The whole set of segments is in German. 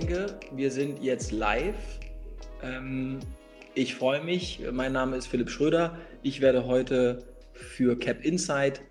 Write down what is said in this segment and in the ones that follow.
denke, wir sind jetzt live. Ähm, ich freue mich. Mein Name ist Philipp Schröder. Ich werde heute für Cap Insight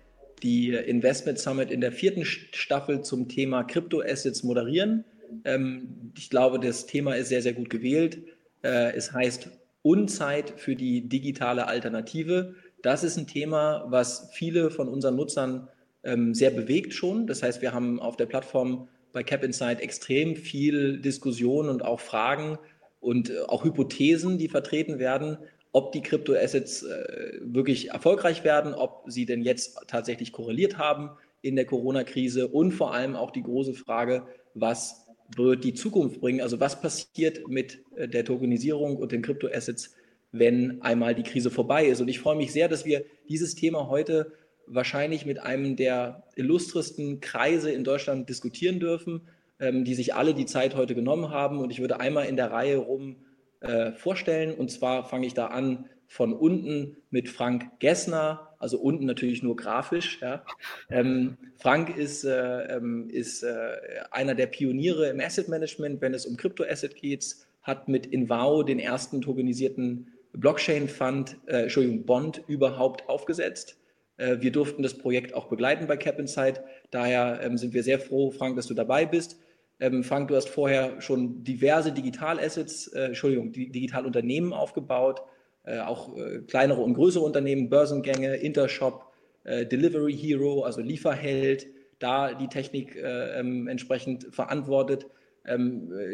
die Investment Summit in der vierten Staffel zum Thema Kryptoassets moderieren. Ähm, ich glaube, das Thema ist sehr, sehr gut gewählt. Äh, es heißt Unzeit für die digitale Alternative. Das ist ein Thema, was viele von unseren Nutzern ähm, sehr bewegt schon. Das heißt, wir haben auf der Plattform bei Cap Insight extrem viel Diskussion und auch Fragen und äh, auch Hypothesen, die vertreten werden, ob die Kryptoassets äh, wirklich erfolgreich werden, ob sie denn jetzt tatsächlich korreliert haben in der Corona-Krise und vor allem auch die große Frage, was wird die Zukunft bringen? Also was passiert mit äh, der Tokenisierung und den Kryptoassets, wenn einmal die Krise vorbei ist? Und ich freue mich sehr, dass wir dieses Thema heute wahrscheinlich mit einem der illustresten Kreise in Deutschland diskutieren dürfen, ähm, die sich alle die Zeit heute genommen haben. Und ich würde einmal in der Reihe rum äh, vorstellen. Und zwar fange ich da an von unten mit Frank Gessner, also unten natürlich nur grafisch. Ja. Ähm, Frank ist, äh, ähm, ist äh, einer der Pioniere im Asset Management, wenn es um Kryptoasset geht, hat mit Invao den ersten tokenisierten Blockchain-Fund, äh, Entschuldigung, Bond überhaupt aufgesetzt. Äh, wir durften das Projekt auch begleiten bei Cap Insight. Daher ähm, sind wir sehr froh, Frank, dass du dabei bist. Ähm, Frank, du hast vorher schon diverse Digitalassets, äh, Entschuldigung, Digitalunternehmen aufgebaut, äh, auch äh, kleinere und größere Unternehmen, Börsengänge, Intershop, Delivery Hero, also Lieferheld, da die Technik äh, ähm, entsprechend verantwortet.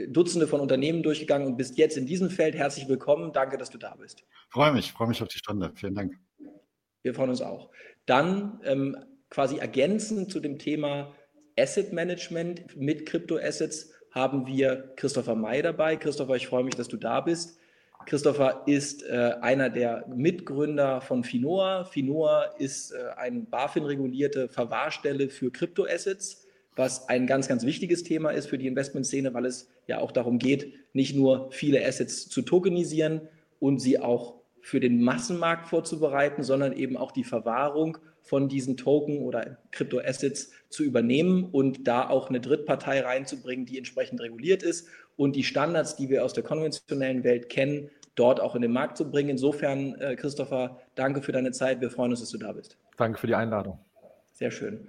Dutzende von Unternehmen durchgegangen und bist jetzt in diesem Feld. Herzlich willkommen. Danke, dass du da bist. Freue mich, freue mich auf die Stunde. Vielen Dank. Wir freuen uns auch. Dann ähm, quasi ergänzend zu dem Thema Asset Management mit Kryptoassets haben wir Christopher May dabei. Christopher, ich freue mich, dass du da bist. Christopher ist äh, einer der Mitgründer von Finoa. Finoa ist äh, eine BaFin-regulierte Verwahrstelle für Kryptoassets, was ein ganz, ganz wichtiges Thema ist für die Investmentszene, weil es ja auch darum geht, nicht nur viele Assets zu tokenisieren und sie auch für den Massenmarkt vorzubereiten, sondern eben auch die Verwahrung von diesen Token oder Kryptoassets zu übernehmen und da auch eine Drittpartei reinzubringen, die entsprechend reguliert ist und die Standards, die wir aus der konventionellen Welt kennen, dort auch in den Markt zu bringen. Insofern, äh, Christopher, danke für deine Zeit. Wir freuen uns, dass du da bist. Danke für die Einladung. Sehr schön.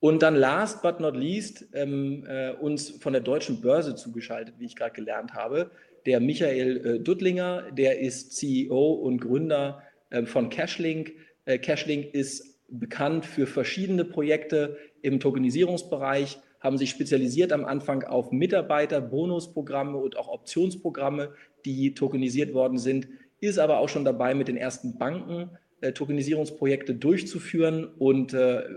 Und dann last but not least ähm, äh, uns von der deutschen Börse zugeschaltet, wie ich gerade gelernt habe, der Michael äh, Duttlinger, der ist CEO und Gründer äh, von Cashlink. Äh, Cashlink ist bekannt für verschiedene Projekte im Tokenisierungsbereich, haben sich spezialisiert am Anfang auf Mitarbeiter, Bonusprogramme und auch Optionsprogramme, die tokenisiert worden sind, ist aber auch schon dabei, mit den ersten Banken äh, Tokenisierungsprojekte durchzuführen. Und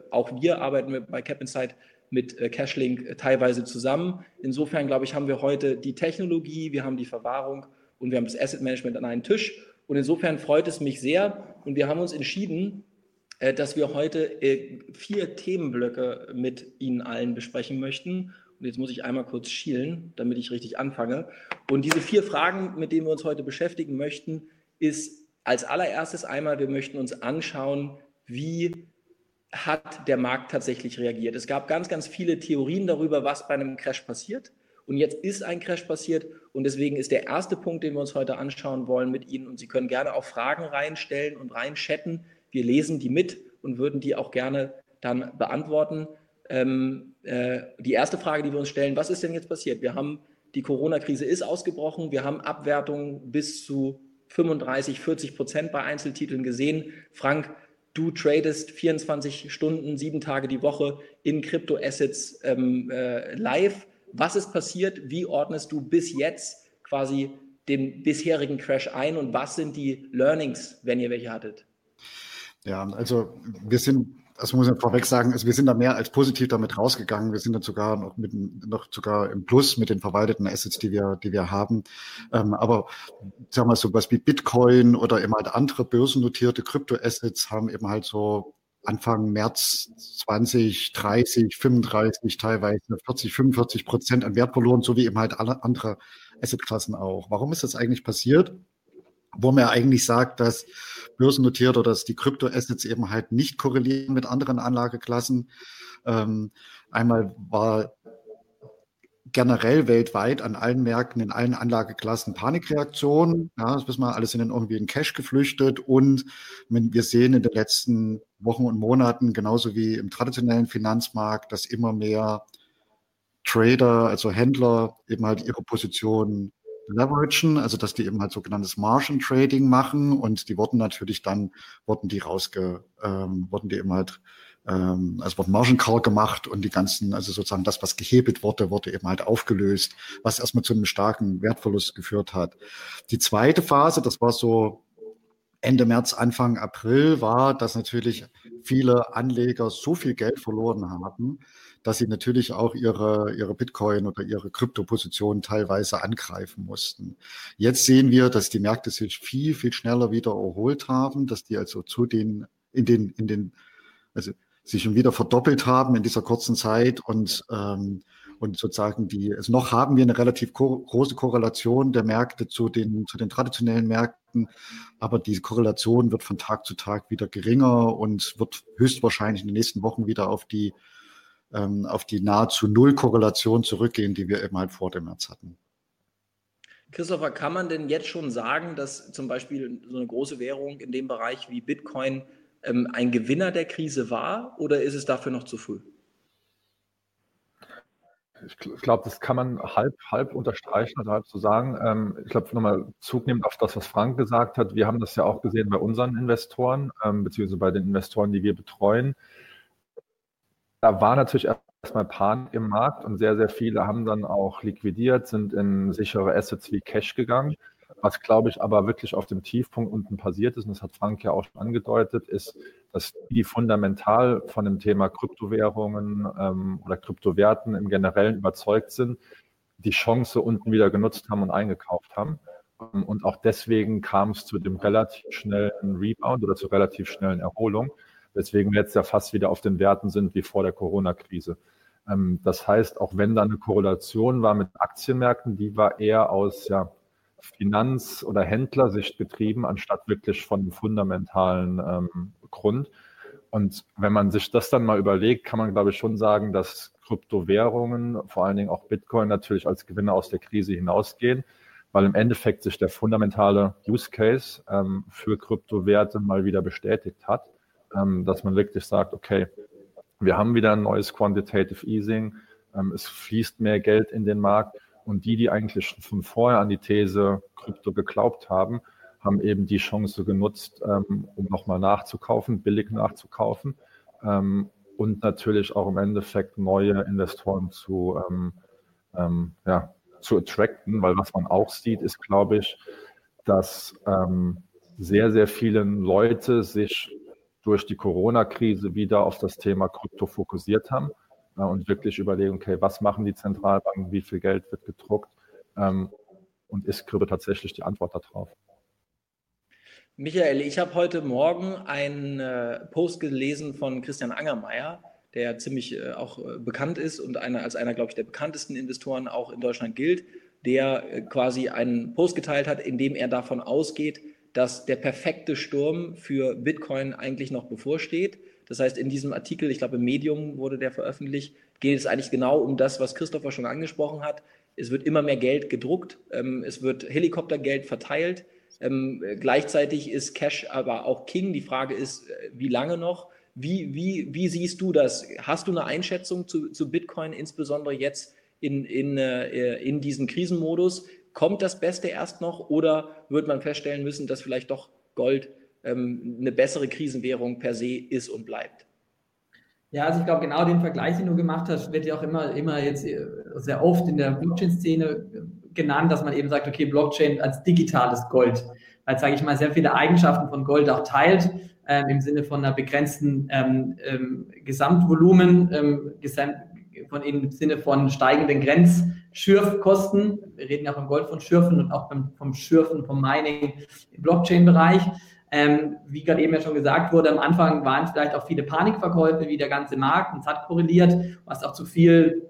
auch wir arbeiten bei Cap Insight mit äh, Cashlink äh, teilweise zusammen. Insofern, glaube ich, haben wir heute die Technologie, wir haben die Verwahrung und wir haben das Asset Management an einen Tisch. Und insofern freut es mich sehr und wir haben uns entschieden, äh, dass wir heute vier Themenblöcke mit Ihnen allen besprechen möchten. Und jetzt muss ich einmal kurz schielen, damit ich richtig anfange. Und diese vier Fragen, mit denen wir uns heute beschäftigen möchten, ist als allererstes einmal, wir möchten uns anschauen, wie hat der Markt tatsächlich reagiert. Es gab ganz, ganz viele Theorien darüber, was bei einem Crash passiert. Und jetzt ist ein Crash passiert und deswegen ist der erste Punkt, den wir uns heute anschauen wollen mit Ihnen, und Sie können gerne auch Fragen reinstellen und reinchatten. Wir lesen die mit und würden die auch gerne dann beantworten. Ähm, äh, die erste Frage, die wir uns stellen, was ist denn jetzt passiert? Wir haben, die Corona-Krise ist ausgebrochen, wir haben Abwertungen bis zu 35, 40 Prozent bei Einzeltiteln gesehen. Frank, du tradest 24 Stunden, sieben Tage die Woche in Kryptoassets ähm, äh, live. Was ist passiert? Wie ordnest du bis jetzt quasi den bisherigen Crash ein und was sind die Learnings, wenn ihr welche hattet? Ja, also wir sind also muss ich vorweg sagen, also wir sind da mehr als positiv damit rausgegangen. Wir sind dann sogar noch mit noch sogar im Plus mit den verwalteten Assets, die wir, die wir haben. Ähm, aber sagen wir so was wie Bitcoin oder eben halt andere börsennotierte Kryptoassets haben eben halt so Anfang März 20, 30, 35, teilweise 40, 45 Prozent an Wert verloren, so wie eben halt alle andere Assetklassen auch. Warum ist das eigentlich passiert? Wo man ja eigentlich sagt, dass börsennotiert oder dass die Kryptoassets eben halt nicht korrelieren mit anderen Anlageklassen. Ähm, einmal war generell weltweit an allen Märkten, in allen Anlageklassen Panikreaktionen. Ja, das wissen wir, alle sind dann irgendwie in Cash geflüchtet und wir sehen in den letzten Wochen und Monaten, genauso wie im traditionellen Finanzmarkt, dass immer mehr Trader, also Händler, eben halt ihre Position leveragen, also dass die eben halt sogenanntes Margin Trading machen und die wurden natürlich dann, wurden die rausge, ähm, wurden die eben halt ähm, also wurde Margin Call gemacht und die ganzen, also sozusagen das, was gehebelt wurde, wurde eben halt aufgelöst, was erstmal zu einem starken Wertverlust geführt hat. Die zweite Phase, das war so Ende März, Anfang April, war, dass natürlich viele Anleger so viel Geld verloren haben, dass sie natürlich auch ihre, ihre Bitcoin oder ihre Kryptopositionen teilweise angreifen mussten. Jetzt sehen wir, dass die Märkte sich viel, viel schneller wieder erholt haben, dass die also zu den, in den, in den, also sich schon wieder verdoppelt haben in dieser kurzen Zeit und ähm, und sozusagen die, also noch haben wir eine relativ große Korrelation der Märkte zu den, zu den traditionellen Märkten, aber diese Korrelation wird von Tag zu Tag wieder geringer und wird höchstwahrscheinlich in den nächsten Wochen wieder auf die, ähm, auf die nahezu Null-Korrelation zurückgehen, die wir eben halt vor dem März hatten. Christopher, kann man denn jetzt schon sagen, dass zum Beispiel so eine große Währung in dem Bereich wie Bitcoin ähm, ein Gewinner der Krise war oder ist es dafür noch zu früh? Ich glaube, das kann man halb, halb unterstreichen oder halb so sagen. Ähm, ich glaube, nochmal Zug nimmt auf das, was Frank gesagt hat. Wir haben das ja auch gesehen bei unseren Investoren, ähm, beziehungsweise bei den Investoren, die wir betreuen. Da war natürlich erstmal Panik im Markt und sehr, sehr viele haben dann auch liquidiert, sind in sichere Assets wie Cash gegangen. Was, glaube ich, aber wirklich auf dem Tiefpunkt unten passiert ist, und das hat Frank ja auch schon angedeutet, ist, dass die fundamental von dem Thema Kryptowährungen ähm, oder Kryptowerten im Generellen überzeugt sind, die Chance unten wieder genutzt haben und eingekauft haben. Ähm, und auch deswegen kam es zu dem relativ schnellen Rebound oder zur relativ schnellen Erholung, weswegen wir jetzt ja fast wieder auf den Werten sind wie vor der Corona-Krise. Ähm, das heißt, auch wenn da eine Korrelation war mit Aktienmärkten, die war eher aus ja, Finanz- oder Händlersicht getrieben, anstatt wirklich von einem fundamentalen ähm, Grund. Und wenn man sich das dann mal überlegt, kann man, glaube ich, schon sagen, dass Kryptowährungen, vor allen Dingen auch Bitcoin, natürlich als Gewinner aus der Krise hinausgehen, weil im Endeffekt sich der fundamentale Use Case ähm, für Kryptowerte mal wieder bestätigt hat, ähm, dass man wirklich sagt, okay, wir haben wieder ein neues Quantitative Easing, ähm, es fließt mehr Geld in den Markt und die, die eigentlich von vorher an die These Krypto geglaubt haben, haben eben die Chance genutzt, ähm, um nochmal nachzukaufen, billig nachzukaufen ähm, und natürlich auch im Endeffekt neue Investoren zu, ähm, ähm ja, zu attracten, weil was man auch sieht, ist, glaube ich, dass sehr, sehr viele Leute sich durch die Corona-Krise wieder auf das Thema Krypto fokussiert haben und wirklich überlegen, okay, was machen die Zentralbanken, wie viel Geld wird gedruckt ähm, und ist Krypto tatsächlich die Antwort darauf? Michael, ich habe heute Morgen einen äh, Post gelesen von Christian Angermeier, der ziemlich äh, auch äh, bekannt ist und einer, als einer, glaube ich, der bekanntesten Investoren auch in Deutschland gilt, der äh, quasi einen Post geteilt hat, in dem er davon ausgeht, dass der perfekte Sturm für Bitcoin eigentlich noch bevorsteht das heißt, in diesem Artikel, ich glaube im Medium wurde der veröffentlicht, geht es eigentlich genau um das, was Christopher schon angesprochen hat. Es wird immer mehr Geld gedruckt, ähm, es wird Helikoptergeld verteilt. Ähm, gleichzeitig ist Cash aber auch King. Die Frage ist, äh, wie lange noch? Wie, wie, wie siehst du das? Hast du eine Einschätzung zu, zu Bitcoin, insbesondere jetzt in, in, äh, in diesem Krisenmodus? Kommt das Beste erst noch oder wird man feststellen müssen, dass vielleicht doch Gold ähm, eine bessere Krisenwährung per se ist und bleibt. Ja, also ich glaube, genau den Vergleich, den du gemacht hast, wird ja auch immer, immer jetzt äh, sehr oft in der Blockchain-Szene äh, genannt, dass man eben sagt, okay, Blockchain als digitales Gold, weil, sage ich mal, sehr viele Eigenschaften von Gold auch teilt, ähm, im Sinne von einer begrenzten ähm, ähm, Gesamtvolumen, ähm, von, im Sinne von steigenden Grenzschürfkosten. Wir reden ja vom Gold von Schürfen und auch vom Schürfen, vom Mining im Blockchain-Bereich. Ähm, wie gerade eben ja schon gesagt wurde, am Anfang waren es vielleicht auch viele Panikverkäufe, wie der ganze Markt, und es hat korreliert, was auch zu viel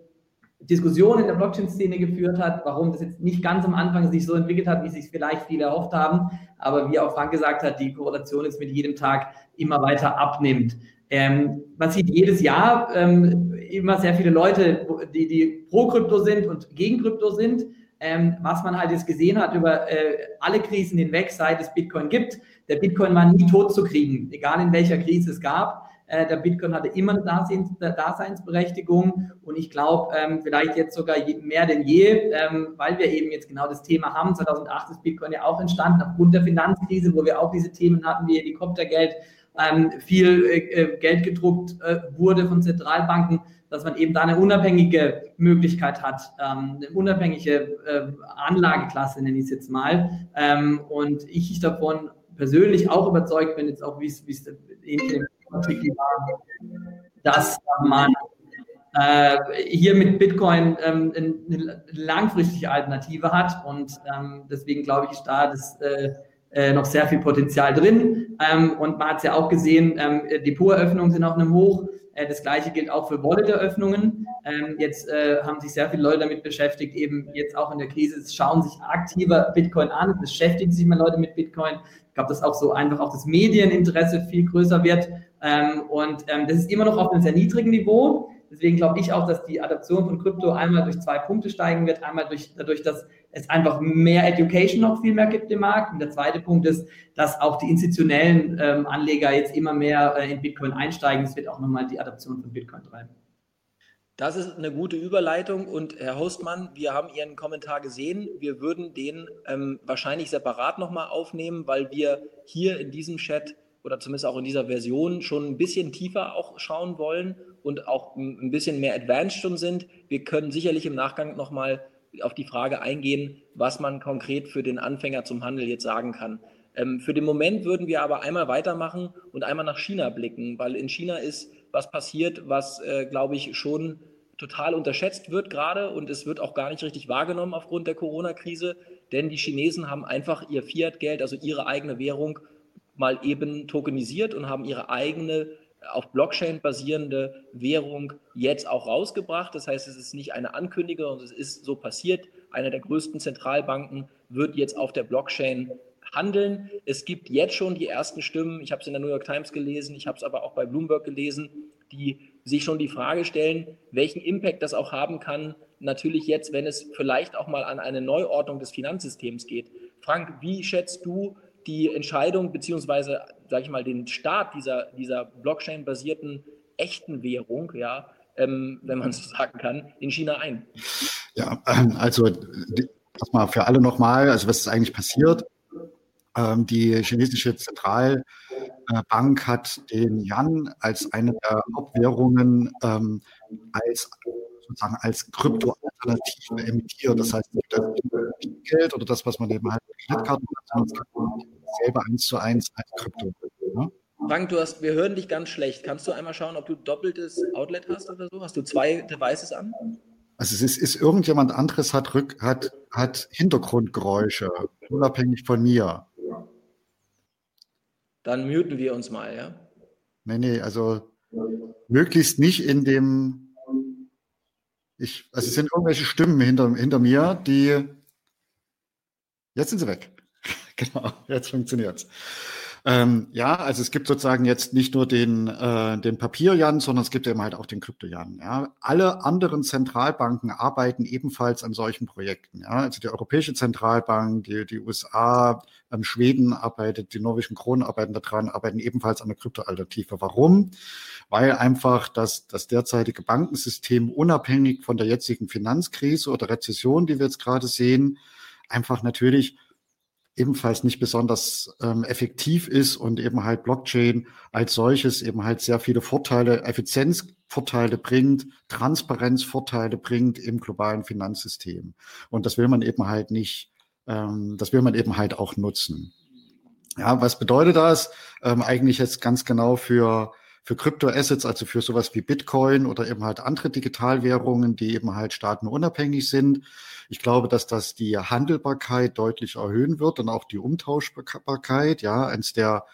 Diskussion in der Blockchain-Szene geführt hat, warum das jetzt nicht ganz am Anfang sich so entwickelt hat, wie sich vielleicht viele erhofft haben. Aber wie auch Frank gesagt hat, die Korrelation jetzt mit jedem Tag immer weiter abnimmt. Ähm, man sieht jedes Jahr ähm, immer sehr viele Leute, die, die pro Krypto sind und gegen Krypto sind. Ähm, was man halt jetzt gesehen hat über äh, alle Krisen hinweg, seit es Bitcoin gibt. Der Bitcoin war nie tot zu kriegen, egal in welcher Krise es gab. Äh, der Bitcoin hatte immer eine Daseins, Daseinsberechtigung und ich glaube, ähm, vielleicht jetzt sogar je, mehr denn je, ähm, weil wir eben jetzt genau das Thema haben. 2008 ist Bitcoin ja auch entstanden aufgrund der Finanzkrise, wo wir auch diese Themen hatten wie Helikoptergeld, ähm, viel äh, äh, Geld gedruckt äh, wurde von Zentralbanken, dass man eben da eine unabhängige Möglichkeit hat, ähm, eine unabhängige äh, Anlageklasse, nenne ich es jetzt mal. Ähm, und ich davon persönlich auch überzeugt bin, jetzt auch wie es in dem Artikel war, dass man äh, hier mit Bitcoin ähm, eine langfristige Alternative hat und ähm, deswegen glaube ich, ist da das äh, äh, noch sehr viel Potenzial drin. Ähm, und man hat es ja auch gesehen, ähm, Depoteröffnungen sind auf einem Hoch. Äh, das gleiche gilt auch für Wallet-Eröffnungen. Ähm, jetzt äh, haben sich sehr viele Leute damit beschäftigt, eben jetzt auch in der Krise, schauen sich aktiver Bitcoin an, beschäftigen sich mehr Leute mit Bitcoin. Ich glaube, dass auch so einfach auch das Medieninteresse viel größer wird. Ähm, und ähm, das ist immer noch auf einem sehr niedrigen Niveau. Deswegen glaube ich auch, dass die Adaption von Krypto einmal durch zwei Punkte steigen wird. Einmal durch, dadurch, dass es einfach mehr Education noch viel mehr gibt im Markt. Und der zweite Punkt ist, dass auch die institutionellen ähm, Anleger jetzt immer mehr äh, in Bitcoin einsteigen. Das wird auch nochmal die Adaption von Bitcoin treiben. Das ist eine gute Überleitung und Herr Hostmann, wir haben Ihren Kommentar gesehen. Wir würden den ähm, wahrscheinlich separat nochmal aufnehmen, weil wir hier in diesem Chat oder zumindest auch in dieser Version schon ein bisschen tiefer auch schauen wollen und auch ein bisschen mehr advanced schon sind. Wir können sicherlich im Nachgang nochmal auf die Frage eingehen, was man konkret für den Anfänger zum Handel jetzt sagen kann. Ähm, für den Moment würden wir aber einmal weitermachen und einmal nach China blicken, weil in China ist was passiert, was, äh, glaube ich, schon total unterschätzt wird gerade und es wird auch gar nicht richtig wahrgenommen aufgrund der Corona-Krise, denn die Chinesen haben einfach ihr Fiat-Geld, also ihre eigene Währung, mal eben tokenisiert und haben ihre eigene auf Blockchain basierende Währung jetzt auch rausgebracht. Das heißt, es ist nicht eine Ankündigung, sondern es ist so passiert. Eine der größten Zentralbanken wird jetzt auf der Blockchain handeln. Es gibt jetzt schon die ersten Stimmen, ich habe es in der New York Times gelesen, ich habe es aber auch bei Bloomberg gelesen, die sich schon die Frage stellen, welchen Impact das auch haben kann, natürlich jetzt, wenn es vielleicht auch mal an eine Neuordnung des Finanzsystems geht. Frank, wie schätzt du die Entscheidung beziehungsweise, sage ich mal, den Start dieser, dieser Blockchain-basierten echten Währung, ja, ähm, wenn man so sagen kann, in China ein? Ja, ähm, also das mal für alle nochmal, also was ist eigentlich passiert? Ähm, die chinesische Zentralbank hat den Yuan als eine der Hauptwährungen ähm, als sozusagen als Kryptoalternative emittiert. Das heißt, das Geld oder das, was man eben halt mit Kreditkarten hat, selber eins zu eins als Krypto. Ne? Frank, du hast, wir hören dich ganz schlecht. Kannst du einmal schauen, ob du doppeltes Outlet hast oder so? Hast du zwei Devices an? Also es ist, ist irgendjemand anderes hat, Rück, hat, hat Hintergrundgeräusche, unabhängig von mir. Dann muten wir uns mal, ja? Nee, nee, also möglichst nicht in dem ich, also es sind irgendwelche Stimmen hinter, hinter mir, die. Jetzt sind sie weg. genau, jetzt funktioniert's. Ähm, ja, also es gibt sozusagen jetzt nicht nur den, äh, den Papier-Jan, sondern es gibt eben halt auch den Krypto-Jan. Ja. Alle anderen Zentralbanken arbeiten ebenfalls an solchen Projekten. Ja. Also die Europäische Zentralbank, die, die USA, ähm, Schweden arbeitet, die norwegischen Kronen arbeiten daran, arbeiten ebenfalls an der Krypto-Alternative. Warum? Weil einfach das, das derzeitige Bankensystem unabhängig von der jetzigen Finanzkrise oder Rezession, die wir jetzt gerade sehen, einfach natürlich ebenfalls nicht besonders ähm, effektiv ist und eben halt Blockchain als solches eben halt sehr viele Vorteile, Effizienzvorteile bringt, Transparenzvorteile bringt im globalen Finanzsystem. Und das will man eben halt nicht, ähm, das will man eben halt auch nutzen. Ja, was bedeutet das? Ähm, eigentlich jetzt ganz genau für für Kryptoassets, also für sowas wie Bitcoin oder eben halt andere Digitalwährungen, die eben halt staatenunabhängig sind. Ich glaube, dass das die Handelbarkeit deutlich erhöhen wird und auch die Umtauschbarkeit. Ja, eins der,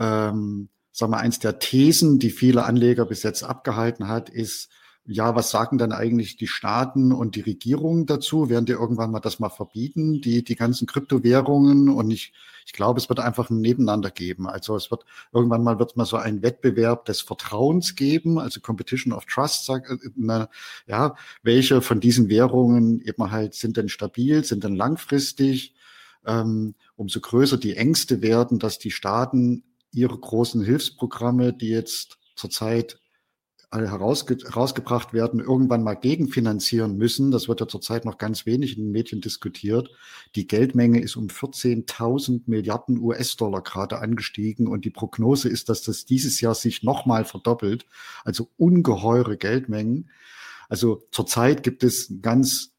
ähm, sagen wir, eins der Thesen, die viele Anleger bis jetzt abgehalten hat, ist, ja, was sagen dann eigentlich die Staaten und die Regierungen dazu? Werden die irgendwann mal das mal verbieten, die, die ganzen Kryptowährungen? Und ich, ich glaube, es wird einfach ein Nebeneinander geben. Also es wird irgendwann mal wird mal so ein Wettbewerb des Vertrauens geben, also Competition of Trust, sag, na, ja, welche von diesen Währungen eben halt sind denn stabil, sind denn langfristig? Ähm, umso größer die Ängste werden, dass die Staaten ihre großen Hilfsprogramme, die jetzt zurzeit herausge herausgebracht werden, irgendwann mal gegenfinanzieren müssen. Das wird ja zurzeit noch ganz wenig in den Medien diskutiert. Die Geldmenge ist um 14.000 Milliarden US-Dollar gerade angestiegen und die Prognose ist, dass das dieses Jahr sich nochmal verdoppelt. Also ungeheure Geldmengen. Also zurzeit gibt es ganz,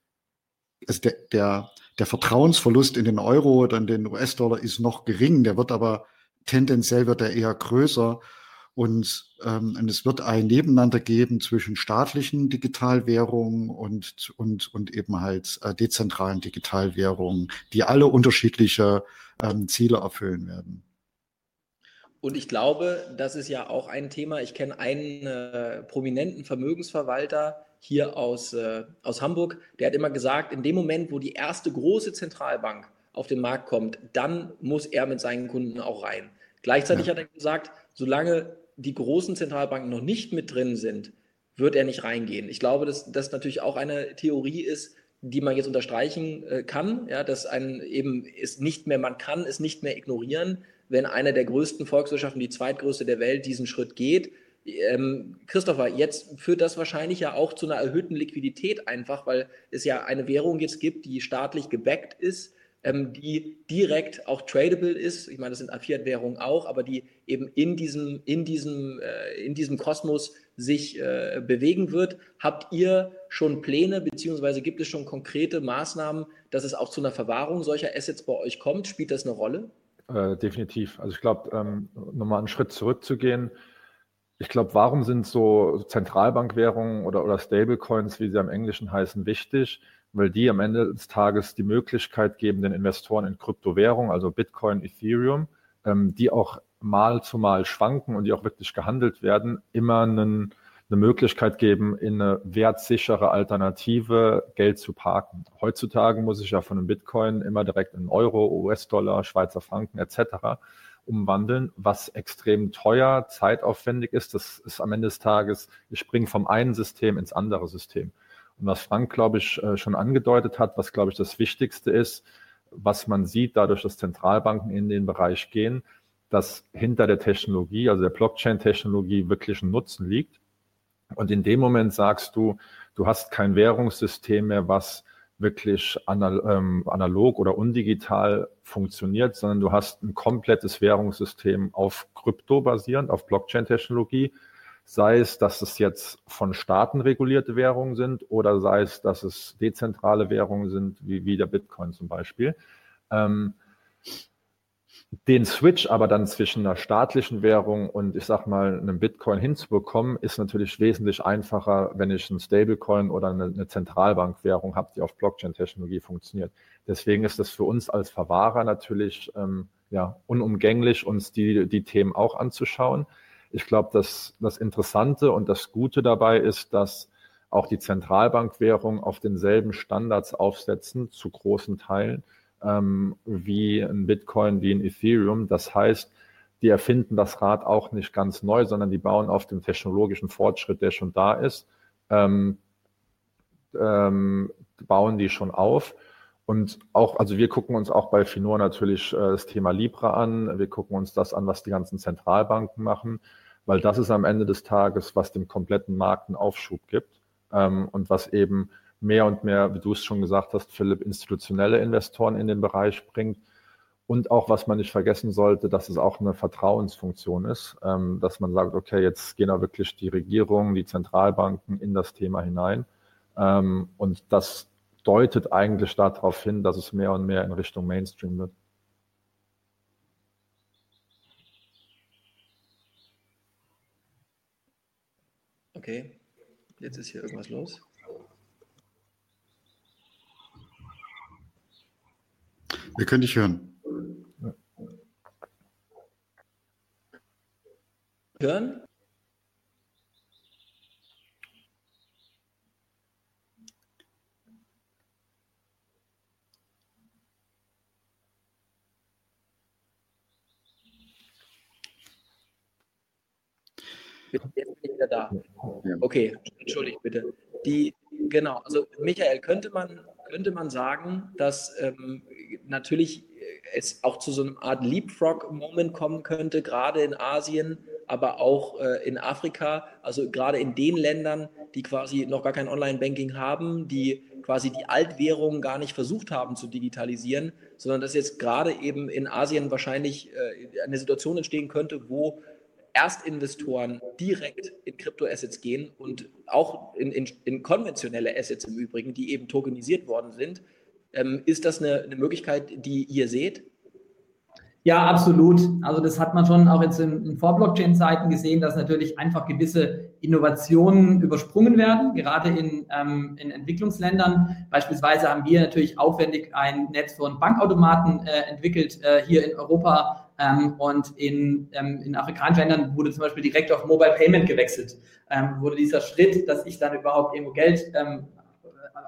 also der, der, der Vertrauensverlust in den Euro oder in den US-Dollar ist noch gering. Der wird aber tendenziell wird er eher größer. Und, ähm, und es wird ein Nebeneinander geben zwischen staatlichen Digitalwährungen und, und, und eben halt äh, dezentralen Digitalwährungen, die alle unterschiedliche ähm, Ziele erfüllen werden. Und ich glaube, das ist ja auch ein Thema. Ich kenne einen äh, prominenten Vermögensverwalter hier aus, äh, aus Hamburg, der hat immer gesagt, in dem Moment, wo die erste große Zentralbank auf den Markt kommt, dann muss er mit seinen Kunden auch rein. Gleichzeitig ja. hat er gesagt, solange die großen Zentralbanken noch nicht mit drin sind, wird er nicht reingehen. Ich glaube, dass das natürlich auch eine Theorie ist, die man jetzt unterstreichen äh, kann, ja, dass ein eben ist nicht mehr, man kann es nicht mehr ignorieren, wenn eine der größten Volkswirtschaften, die zweitgrößte der Welt, diesen Schritt geht. Ähm, Christopher, jetzt führt das wahrscheinlich ja auch zu einer erhöhten Liquidität einfach, weil es ja eine Währung jetzt gibt, die staatlich gebackt ist ähm, die direkt auch tradable ist. Ich meine, das sind Fiat-Währungen auch, aber die eben in diesem, in diesem, äh, in diesem Kosmos sich äh, bewegen wird. Habt ihr schon Pläne, beziehungsweise gibt es schon konkrete Maßnahmen, dass es auch zu einer Verwahrung solcher Assets bei euch kommt? Spielt das eine Rolle? Äh, definitiv. Also ich glaube, ähm, nochmal einen Schritt zurückzugehen. Ich glaube, warum sind so Zentralbankwährungen oder, oder Stablecoins, wie sie am Englischen heißen, wichtig? Weil die am Ende des Tages die Möglichkeit geben, den Investoren in Kryptowährungen, also Bitcoin, Ethereum, ähm, die auch mal zu mal schwanken und die auch wirklich gehandelt werden, immer einen, eine Möglichkeit geben, in eine wertsichere Alternative Geld zu parken. Heutzutage muss ich ja von einem Bitcoin immer direkt in Euro, US-Dollar, Schweizer Franken etc. umwandeln, was extrem teuer, zeitaufwendig ist. Das ist am Ende des Tages, ich springe vom einen System ins andere System. Was Frank, glaube ich, äh, schon angedeutet hat, was, glaube ich, das Wichtigste ist, was man sieht, dadurch, dass Zentralbanken in den Bereich gehen, dass hinter der Technologie, also der Blockchain-Technologie, wirklich ein Nutzen liegt. Und in dem Moment sagst du, du hast kein Währungssystem mehr, was wirklich ähm, analog oder undigital funktioniert, sondern du hast ein komplettes Währungssystem auf Krypto basierend, auf Blockchain-Technologie, sei es, dass es jetzt von Staaten regulierte Währungen sind oder sei es, dass es dezentrale Währungen sind, wie, wie der Bitcoin zum Beispiel. Ähm, den Switch aber dann zwischen einer staatlichen Währung und ich sag mal einem Bitcoin hinzubekommen, ist natürlich wesentlich einfacher, wenn ich einen Stablecoin oder eine, eine Zentralbankwährung habe, die auf Blockchain-Technologie funktioniert. Deswegen ist das für uns als Verwahrer natürlich ähm, ja, unumgänglich, uns die, die Themen auch anzuschauen. Ich glaube, dass das Interessante und das Gute dabei ist, dass auch die Zentralbankwährungen auf denselben Standards aufsetzen, zu großen Teilen, ähm, wie ein Bitcoin, wie ein Ethereum. Das heißt, die erfinden das Rad auch nicht ganz neu, sondern die bauen auf dem technologischen Fortschritt, der schon da ist, ähm, ähm, bauen die schon auf. Und auch, also wir gucken uns auch bei Finor natürlich äh, das Thema Libra an. Wir gucken uns das an, was die ganzen Zentralbanken machen weil das ist am Ende des Tages, was dem kompletten Markt einen Aufschub gibt ähm, und was eben mehr und mehr, wie du es schon gesagt hast, Philipp, institutionelle Investoren in den Bereich bringt. Und auch, was man nicht vergessen sollte, dass es auch eine Vertrauensfunktion ist, ähm, dass man sagt, okay, jetzt gehen da wirklich die Regierungen, die Zentralbanken in das Thema hinein. Ähm, und das deutet eigentlich darauf hin, dass es mehr und mehr in Richtung Mainstream wird. Okay, jetzt ist hier irgendwas los. Wir können dich hören. Hören? Jetzt bin ich wieder da. Okay, entschuldigt bitte. Die, genau, also Michael, könnte man, könnte man sagen, dass ähm, natürlich es auch zu so einer Art Leapfrog-Moment kommen könnte, gerade in Asien, aber auch äh, in Afrika, also gerade in den Ländern, die quasi noch gar kein Online-Banking haben, die quasi die Altwährungen gar nicht versucht haben zu digitalisieren, sondern dass jetzt gerade eben in Asien wahrscheinlich äh, eine Situation entstehen könnte, wo Erstinvestoren direkt in Kryptoassets gehen und auch in, in, in, konventionelle Assets im Übrigen, die eben tokenisiert worden sind. Ähm, ist das eine, eine Möglichkeit, die ihr seht? Ja, absolut. Also das hat man schon auch jetzt in, in Vor-Blockchain-Zeiten gesehen, dass natürlich einfach gewisse Innovationen übersprungen werden, gerade in, ähm, in Entwicklungsländern. Beispielsweise haben wir natürlich aufwendig ein Netz von Bankautomaten äh, entwickelt äh, hier in Europa ähm, und in, ähm, in afrikanischen Ländern wurde zum Beispiel direkt auf Mobile Payment gewechselt. Ähm, wurde dieser Schritt, dass ich dann überhaupt irgendwo Geld ähm,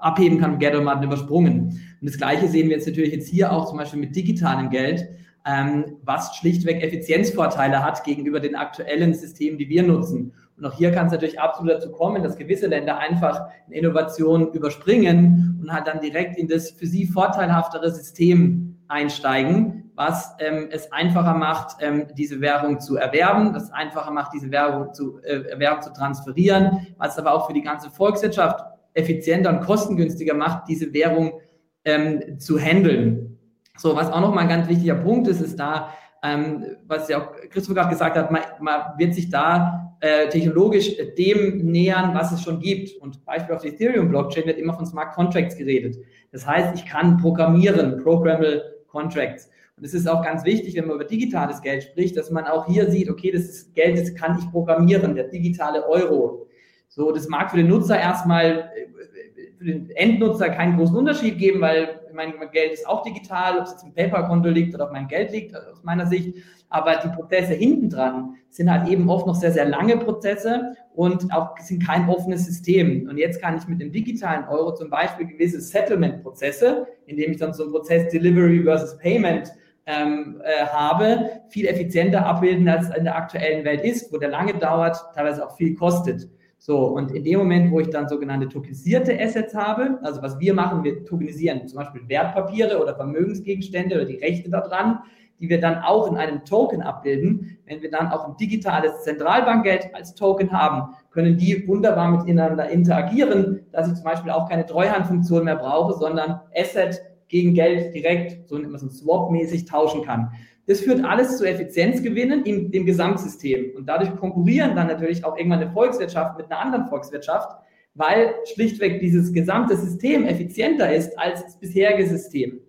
abheben kann, Geldautomaten übersprungen. Und das Gleiche sehen wir jetzt natürlich jetzt hier auch zum Beispiel mit digitalem Geld ähm, was schlichtweg Effizienzvorteile hat gegenüber den aktuellen Systemen, die wir nutzen. Und auch hier kann es natürlich absolut dazu kommen, dass gewisse Länder einfach eine Innovation überspringen und halt dann direkt in das für sie vorteilhaftere System einsteigen, was ähm, es einfacher macht, ähm, diese Währung zu erwerben, das einfacher macht, diese Währung zu, äh, Währung zu transferieren, was aber auch für die ganze Volkswirtschaft effizienter und kostengünstiger macht, diese Währung ähm, zu handeln. So, was auch nochmal ein ganz wichtiger Punkt ist, ist da, ähm, was ja auch Christoph gerade gesagt hat, man, man wird sich da äh, technologisch dem nähern, was es schon gibt. Und Beispiel auf der Ethereum-Blockchain wird immer von Smart Contracts geredet. Das heißt, ich kann programmieren, Programmable Contracts. Und es ist auch ganz wichtig, wenn man über digitales Geld spricht, dass man auch hier sieht, okay, das ist Geld, das kann ich programmieren, der digitale Euro. So, das mag für den Nutzer erstmal, äh, für den Endnutzer keinen großen Unterschied geben, weil mein Geld ist auch digital, ob es jetzt im PayPal-Konto liegt oder auf meinem Geld liegt, aus meiner Sicht. Aber die Prozesse hinten dran sind halt eben oft noch sehr, sehr lange Prozesse und auch sind kein offenes System. Und jetzt kann ich mit dem digitalen Euro zum Beispiel gewisse Settlement-Prozesse, indem ich dann so einen Prozess Delivery versus Payment ähm, äh, habe, viel effizienter abbilden, als in der aktuellen Welt ist, wo der lange dauert, teilweise auch viel kostet. So, und in dem Moment, wo ich dann sogenannte tokenisierte Assets habe, also was wir machen, wir tokenisieren zum Beispiel Wertpapiere oder Vermögensgegenstände oder die Rechte daran, die wir dann auch in einem Token abbilden. Wenn wir dann auch ein digitales Zentralbankgeld als Token haben, können die wunderbar miteinander interagieren, dass ich zum Beispiel auch keine Treuhandfunktion mehr brauche, sondern Asset gegen Geld direkt, so man es Swap-mäßig tauschen kann. Das führt alles zu Effizienzgewinnen in dem Gesamtsystem. Und dadurch konkurrieren dann natürlich auch irgendwann eine Volkswirtschaft mit einer anderen Volkswirtschaft, weil schlichtweg dieses gesamte System effizienter ist als das bisherige System.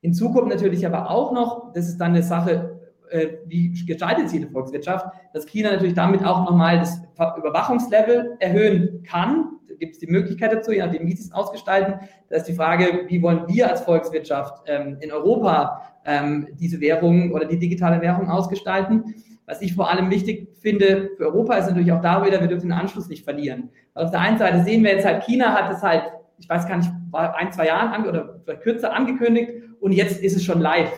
Hinzu kommt natürlich aber auch noch, das ist dann eine Sache, äh, wie gestaltet sich die Volkswirtschaft, dass China natürlich damit auch nochmal das Überwachungslevel erhöhen kann. Gibt es die Möglichkeit dazu, je nachdem, wie sie es ausgestalten. Da ist die Frage, wie wollen wir als Volkswirtschaft ähm, in Europa ähm, diese Währung oder die digitale Währung ausgestalten. Was ich vor allem wichtig finde für Europa ist natürlich auch da wieder, wir dürfen den Anschluss nicht verlieren. Weil auf der einen Seite sehen wir jetzt halt, China hat es halt, ich weiß gar nicht, war ein, zwei Jahren oder vielleicht kürzer angekündigt und jetzt ist es schon live.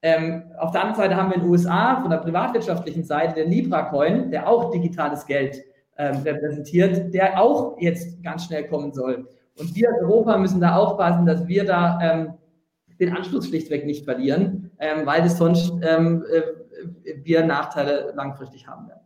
Ähm, auf der anderen Seite haben wir in den USA von der privatwirtschaftlichen Seite den Libra-Coin, der auch digitales Geld ähm, repräsentiert, der auch jetzt ganz schnell kommen soll. Und wir in Europa müssen da aufpassen, dass wir da ähm, den Anschluss schlichtweg nicht verlieren, ähm, weil es sonst ähm, äh, wir Nachteile langfristig haben werden.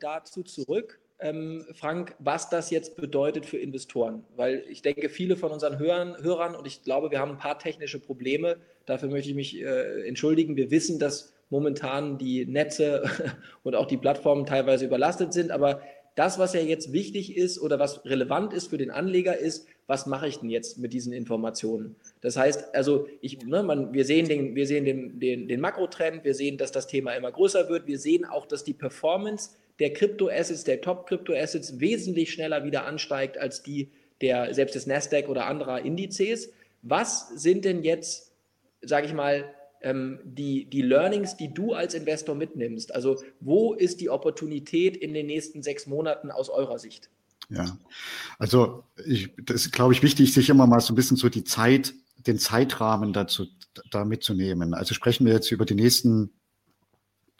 Dazu zurück, ähm, Frank, was das jetzt bedeutet für Investoren. Weil ich denke, viele von unseren Hörern, Hörern und ich glaube, wir haben ein paar technische Probleme. Dafür möchte ich mich äh, entschuldigen. Wir wissen, dass momentan die Netze und auch die Plattformen teilweise überlastet sind, aber das, was ja jetzt wichtig ist oder was relevant ist für den Anleger, ist, was mache ich denn jetzt mit diesen Informationen? Das heißt, also ich, ne, man, wir sehen, den, wir sehen den, den, den Makrotrend, wir sehen, dass das Thema immer größer wird, wir sehen auch, dass die Performance der Kryptoassets, der Top-Kryptoassets wesentlich schneller wieder ansteigt als die der selbst des Nasdaq oder anderer Indizes. Was sind denn jetzt, sage ich mal, die, die Learnings, die du als Investor mitnimmst? Also wo ist die Opportunität in den nächsten sechs Monaten aus eurer Sicht? Ja, also ich, das ist, glaube ich, wichtig, sich immer mal so ein bisschen so die Zeit, den Zeitrahmen dazu da mitzunehmen. Also sprechen wir jetzt über die nächsten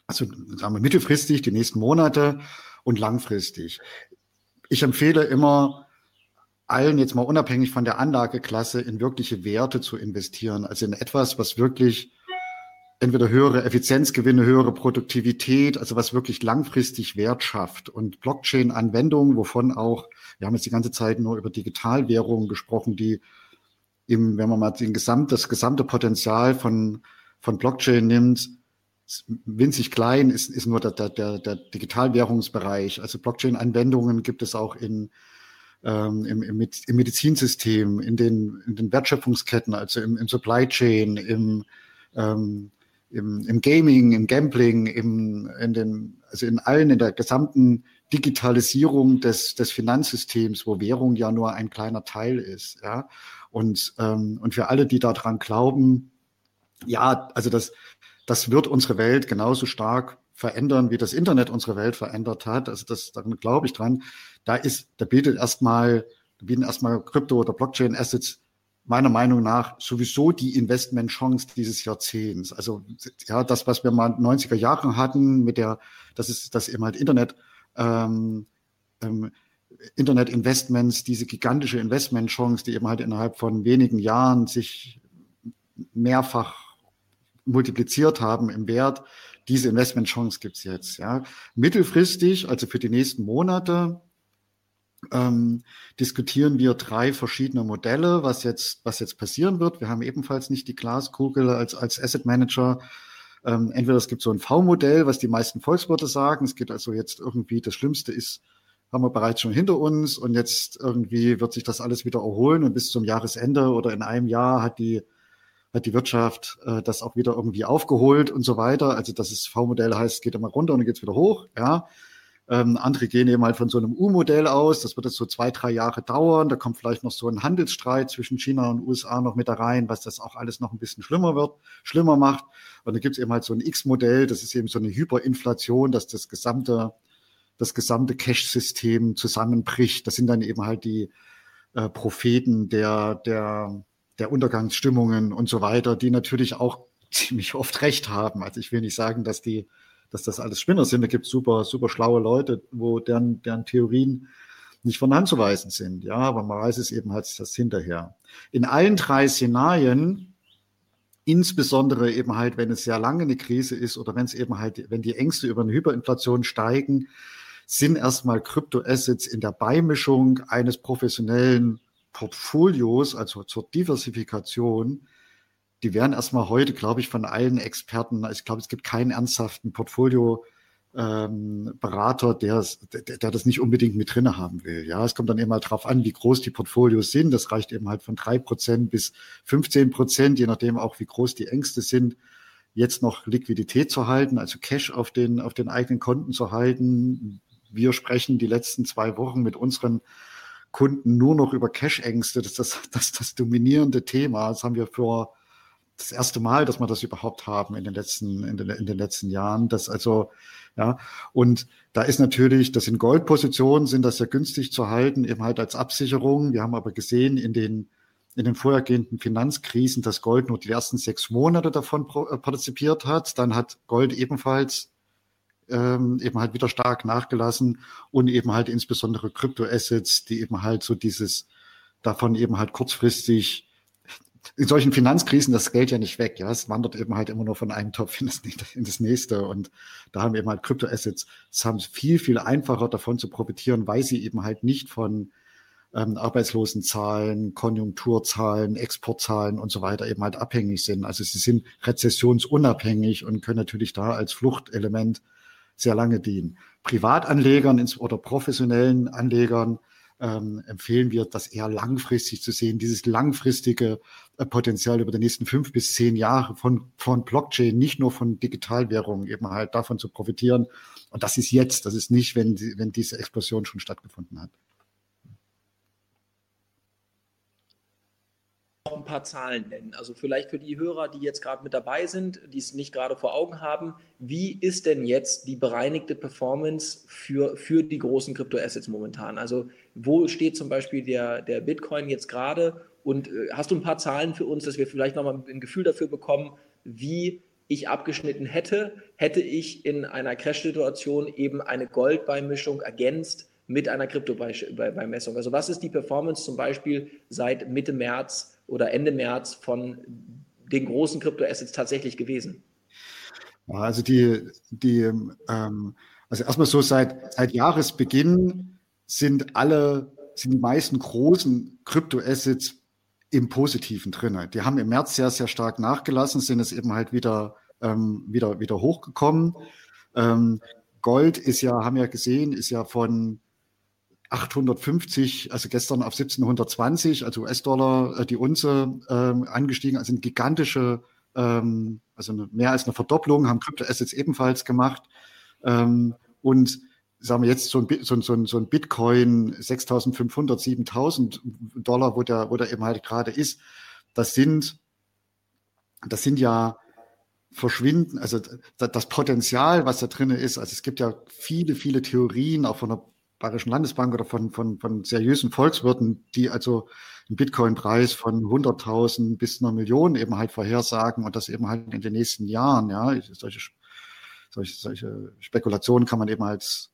Also sagen wir mittelfristig, die nächsten Monate und langfristig. Ich empfehle immer, allen jetzt mal unabhängig von der Anlageklasse in wirkliche Werte zu investieren, also in etwas, was wirklich entweder höhere Effizienzgewinne, höhere Produktivität, also was wirklich langfristig Wert schafft. Und Blockchain-Anwendungen, wovon auch, wir haben jetzt die ganze Zeit nur über Digitalwährungen gesprochen, die im, wenn man mal den Gesamt, das gesamte Potenzial von, von Blockchain nimmt, winzig klein ist, ist nur der, der, der Digitalwährungsbereich. Also Blockchain-Anwendungen gibt es auch in, ähm, im, im, im Medizinsystem, in den, in den Wertschöpfungsketten, also im, im Supply Chain, im, ähm, im, im Gaming, im Gambling, im, in den, also in allen, in der gesamten Digitalisierung des, des Finanzsystems, wo Währung ja nur ein kleiner Teil ist. Ja? Und, ähm, und für alle, die daran glauben, ja, also das, das wird unsere Welt genauso stark verändern, wie das Internet unsere Welt verändert hat. Also das, daran glaube ich dran. Da ist, da bietet erstmal, bieten erstmal Krypto- oder Blockchain-Assets meiner Meinung nach sowieso die Investmentchance dieses Jahrzehnts. Also ja, das, was wir mal 90er Jahre hatten, mit der, das ist das eben halt Internet, ähm, ähm, Internet-Investments, diese gigantische Investmentchance, die eben halt innerhalb von wenigen Jahren sich mehrfach multipliziert haben im Wert. Diese Investmentchance gibt's jetzt. Ja. Mittelfristig, also für die nächsten Monate, ähm, diskutieren wir drei verschiedene Modelle, was jetzt, was jetzt passieren wird. Wir haben ebenfalls nicht die Glaskugel als, als Asset Manager. Ähm, entweder es gibt so ein V-Modell, was die meisten Volkswirte sagen. Es geht also jetzt irgendwie, das Schlimmste ist, haben wir bereits schon hinter uns und jetzt irgendwie wird sich das alles wieder erholen und bis zum Jahresende oder in einem Jahr hat die hat die Wirtschaft äh, das auch wieder irgendwie aufgeholt und so weiter. Also das ist V-Modell heißt, geht immer runter und dann geht's wieder hoch. Ja, ähm, andere gehen eben halt von so einem U-Modell aus. Das wird jetzt so zwei, drei Jahre dauern. Da kommt vielleicht noch so ein Handelsstreit zwischen China und USA noch mit da rein, was das auch alles noch ein bisschen schlimmer wird, schlimmer macht. Und dann gibt es eben halt so ein X-Modell. Das ist eben so eine Hyperinflation, dass das gesamte, das gesamte Cash-System zusammenbricht. Das sind dann eben halt die äh, Propheten der, der, der Untergangsstimmungen und so weiter, die natürlich auch ziemlich oft recht haben. Also ich will nicht sagen, dass die dass das alles Spinner sind. Da gibt es super, super schlaue Leute, wo deren, deren Theorien nicht von Hand zu weisen sind. Ja, aber man weiß es eben halt das hinterher. In allen drei Szenarien, insbesondere eben halt, wenn es sehr lange eine Krise ist oder wenn es eben halt, wenn die Ängste über eine Hyperinflation steigen, sind erstmal Kryptoassets in der Beimischung eines professionellen Portfolios, also zur Diversifikation, die werden erstmal heute, glaube ich, von allen Experten, ich glaube, es gibt keinen ernsthaften Portfolio, ähm, Berater, der, der, der das nicht unbedingt mit drinne haben will. Ja, es kommt dann immer drauf an, wie groß die Portfolios sind. Das reicht eben halt von drei Prozent bis 15 Prozent, je nachdem auch, wie groß die Ängste sind, jetzt noch Liquidität zu halten, also Cash auf den, auf den eigenen Konten zu halten. Wir sprechen die letzten zwei Wochen mit unseren Kunden nur noch über Cash-Ängste. Das ist das, das, das dominierende Thema. Das haben wir vor das erste Mal, dass wir das überhaupt haben in den letzten, in den, in den letzten Jahren. Das also, ja, und da ist natürlich, das in Goldpositionen sind das ja günstig zu halten, eben halt als Absicherung. Wir haben aber gesehen in den, in den vorhergehenden Finanzkrisen, dass Gold nur die ersten sechs Monate davon äh, partizipiert hat. Dann hat Gold ebenfalls ähm, eben halt wieder stark nachgelassen und eben halt insbesondere Kryptoassets, die eben halt so dieses davon eben halt kurzfristig in solchen Finanzkrisen das Geld ja nicht weg. Ja, es wandert eben halt immer nur von einem Topf in das, in das nächste. Und da haben eben halt Kryptoassets, es haben viel, viel einfacher davon zu profitieren, weil sie eben halt nicht von ähm, Arbeitslosenzahlen, Konjunkturzahlen, Exportzahlen und so weiter eben halt abhängig sind. Also sie sind rezessionsunabhängig und können natürlich da als Fluchtelement sehr lange dienen. Privatanlegern oder professionellen Anlegern ähm, empfehlen wir, das eher langfristig zu sehen, dieses langfristige äh, Potenzial über die nächsten fünf bis zehn Jahre von, von Blockchain, nicht nur von Digitalwährungen, eben halt davon zu profitieren. Und das ist jetzt, das ist nicht, wenn, wenn diese Explosion schon stattgefunden hat. Noch ein paar Zahlen nennen. Also vielleicht für die Hörer, die jetzt gerade mit dabei sind, die es nicht gerade vor Augen haben, wie ist denn jetzt die bereinigte Performance für, für die großen Kryptoassets momentan? Also wo steht zum Beispiel der, der Bitcoin jetzt gerade? Und äh, hast du ein paar Zahlen für uns, dass wir vielleicht nochmal ein Gefühl dafür bekommen, wie ich abgeschnitten hätte, hätte ich in einer Crash-Situation eben eine Goldbeimischung ergänzt mit einer Kryptobeimessung. Also was ist die Performance zum Beispiel seit Mitte März oder Ende März von den großen Kryptoassets tatsächlich gewesen? Also die, die ähm, also erstmal so seit, seit Jahresbeginn sind alle, sind die meisten großen Kryptoassets im Positiven drin. Die haben im März sehr, sehr stark nachgelassen, sind es eben halt wieder, ähm, wieder, wieder hochgekommen. Ähm, Gold ist ja, haben wir ja gesehen, ist ja von 850, also gestern auf 1720, also US-Dollar, äh, die Unze ähm, angestiegen, also eine gigantische, ähm, also eine, mehr als eine Verdopplung, haben Kryptoassets ebenfalls gemacht. Ähm, und sagen wir jetzt so ein, so, so, so ein Bitcoin 6.500, 7.000 Dollar, wo der, wo der eben halt gerade ist, das sind, das sind ja verschwinden, also das Potenzial, was da drin ist, also es gibt ja viele, viele Theorien, auch von der Bayerischen Landesbank oder von, von, von seriösen Volkswirten, die also einen Bitcoin-Preis von 100.000 bis einer Million eben halt vorhersagen und das eben halt in den nächsten Jahren, ja, solche, solche, solche Spekulationen kann man eben als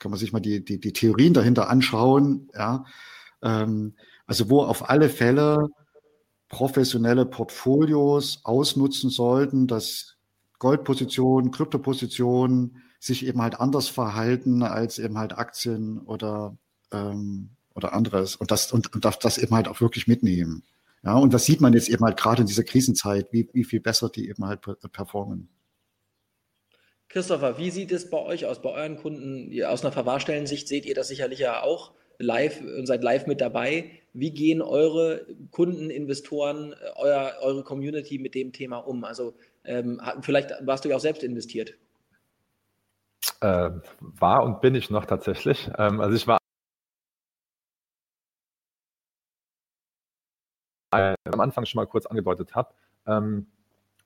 kann man sich mal die, die, die Theorien dahinter anschauen. Ja. Ähm, also wo auf alle Fälle professionelle Portfolios ausnutzen sollten, dass Goldpositionen, Kryptopositionen sich eben halt anders verhalten als eben halt Aktien oder, ähm, oder anderes und das, und, und das eben halt auch wirklich mitnehmen. Ja, und das sieht man jetzt eben halt gerade in dieser Krisenzeit, wie, wie viel besser die eben halt performen. Christopher, wie sieht es bei euch aus, bei euren Kunden? Aus einer Verwahrstellensicht seht ihr das sicherlich ja auch live und seid live mit dabei. Wie gehen eure Kunden, Investoren, euer, eure Community mit dem Thema um? Also ähm, vielleicht warst du ja auch selbst investiert. Äh, war und bin ich noch tatsächlich. Ähm, also ich war am Anfang schon mal kurz angedeutet habe. Ähm,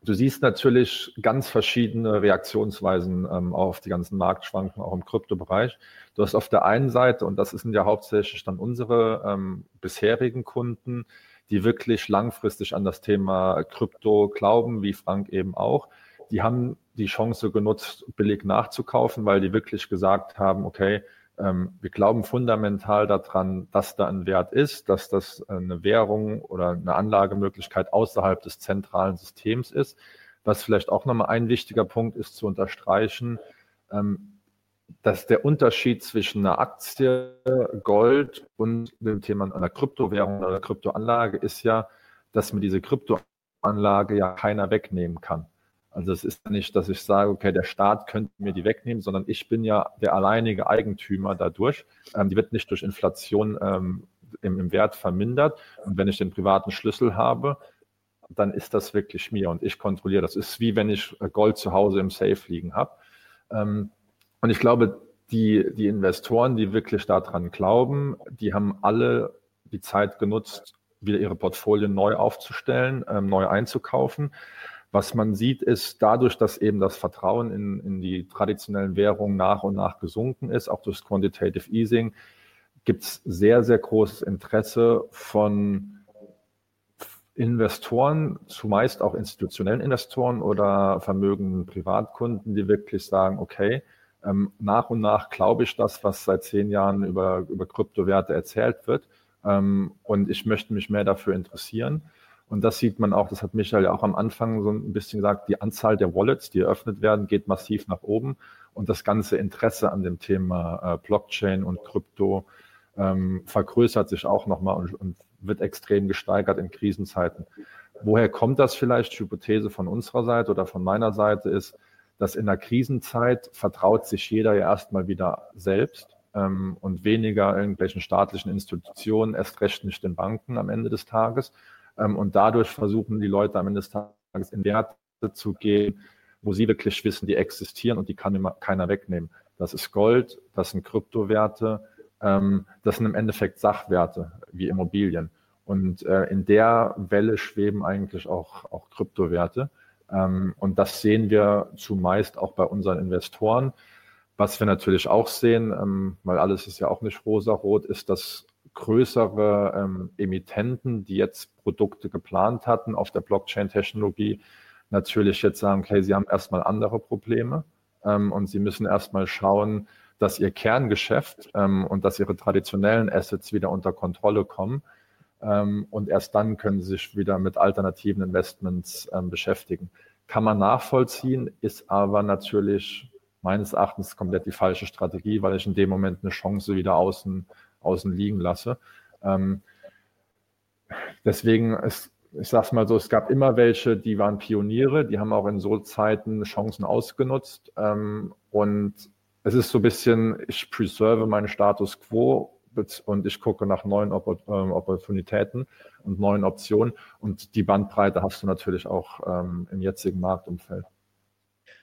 Du siehst natürlich ganz verschiedene Reaktionsweisen ähm, auf die ganzen Marktschwankungen, auch im Kryptobereich. Du hast auf der einen Seite, und das sind ja hauptsächlich dann unsere ähm, bisherigen Kunden, die wirklich langfristig an das Thema Krypto glauben, wie Frank eben auch. Die haben die Chance genutzt, billig nachzukaufen, weil die wirklich gesagt haben, okay, ähm, wir glauben fundamental daran, dass da ein Wert ist, dass das eine Währung oder eine Anlagemöglichkeit außerhalb des zentralen Systems ist. Was vielleicht auch nochmal ein wichtiger Punkt ist zu unterstreichen, ähm, dass der Unterschied zwischen einer Aktie, Gold und dem Thema einer Kryptowährung oder einer Kryptoanlage ist ja, dass mir diese Kryptoanlage ja keiner wegnehmen kann. Also es ist nicht, dass ich sage, okay, der Staat könnte mir die wegnehmen, sondern ich bin ja der alleinige Eigentümer dadurch. Ähm, die wird nicht durch Inflation ähm, im, im, Wert vermindert. Und wenn ich den privaten Schlüssel habe, dann ist das wirklich mir und ich kontrolliere. Das ist wie wenn ich Gold zu Hause im Safe liegen habe. Ähm, und ich glaube, die, die Investoren, die wirklich daran glauben, die haben alle die Zeit genutzt, wieder ihre Portfolien neu aufzustellen, ähm, neu einzukaufen. Was man sieht, ist dadurch, dass eben das Vertrauen in, in die traditionellen Währungen nach und nach gesunken ist, auch durch Quantitative Easing, gibt es sehr, sehr großes Interesse von Investoren, zumeist auch institutionellen Investoren oder vermögenden Privatkunden, die wirklich sagen, okay, ähm, nach und nach glaube ich das, was seit zehn Jahren über, über Kryptowerte erzählt wird. Ähm, und ich möchte mich mehr dafür interessieren. Und das sieht man auch, das hat Michael ja auch am Anfang so ein bisschen gesagt, die Anzahl der Wallets, die eröffnet werden, geht massiv nach oben. Und das ganze Interesse an dem Thema äh, Blockchain und Krypto ähm, vergrößert sich auch nochmal und, und wird extrem gesteigert in Krisenzeiten. Woher kommt das vielleicht? Hypothese von unserer Seite oder von meiner Seite ist, dass in der Krisenzeit vertraut sich jeder ja erstmal wieder selbst ähm, und weniger irgendwelchen staatlichen Institutionen, erst recht nicht den Banken am Ende des Tages. Ähm, und dadurch versuchen die Leute am Ende des Tages in Werte zu gehen, wo sie wirklich wissen, die existieren und die kann immer keiner wegnehmen. Das ist Gold, das sind Kryptowerte, ähm, das sind im Endeffekt Sachwerte wie Immobilien. Und äh, in der Welle schweben eigentlich auch, auch Kryptowerte. Ähm, und das sehen wir zumeist auch bei unseren Investoren. Was wir natürlich auch sehen, weil alles ist ja auch nicht rosa-rot, ist, dass größere ähm, Emittenten, die jetzt Produkte geplant hatten auf der Blockchain-Technologie, natürlich jetzt sagen, okay, sie haben erstmal andere Probleme ähm, und sie müssen erstmal schauen, dass ihr Kerngeschäft ähm, und dass ihre traditionellen Assets wieder unter Kontrolle kommen. Ähm, und erst dann können sie sich wieder mit alternativen Investments ähm, beschäftigen. Kann man nachvollziehen, ist aber natürlich meines Erachtens komplett die falsche Strategie, weil ich in dem Moment eine Chance wieder außen, außen liegen lasse. Ähm, deswegen ist ich sag's mal so, es gab immer welche, die waren Pioniere, die haben auch in so Zeiten Chancen ausgenutzt. Ähm, und es ist so ein bisschen, ich preserve meinen Status quo und ich gucke nach neuen ähm, Opportunitäten und neuen Optionen. Und die Bandbreite hast du natürlich auch ähm, im jetzigen Marktumfeld.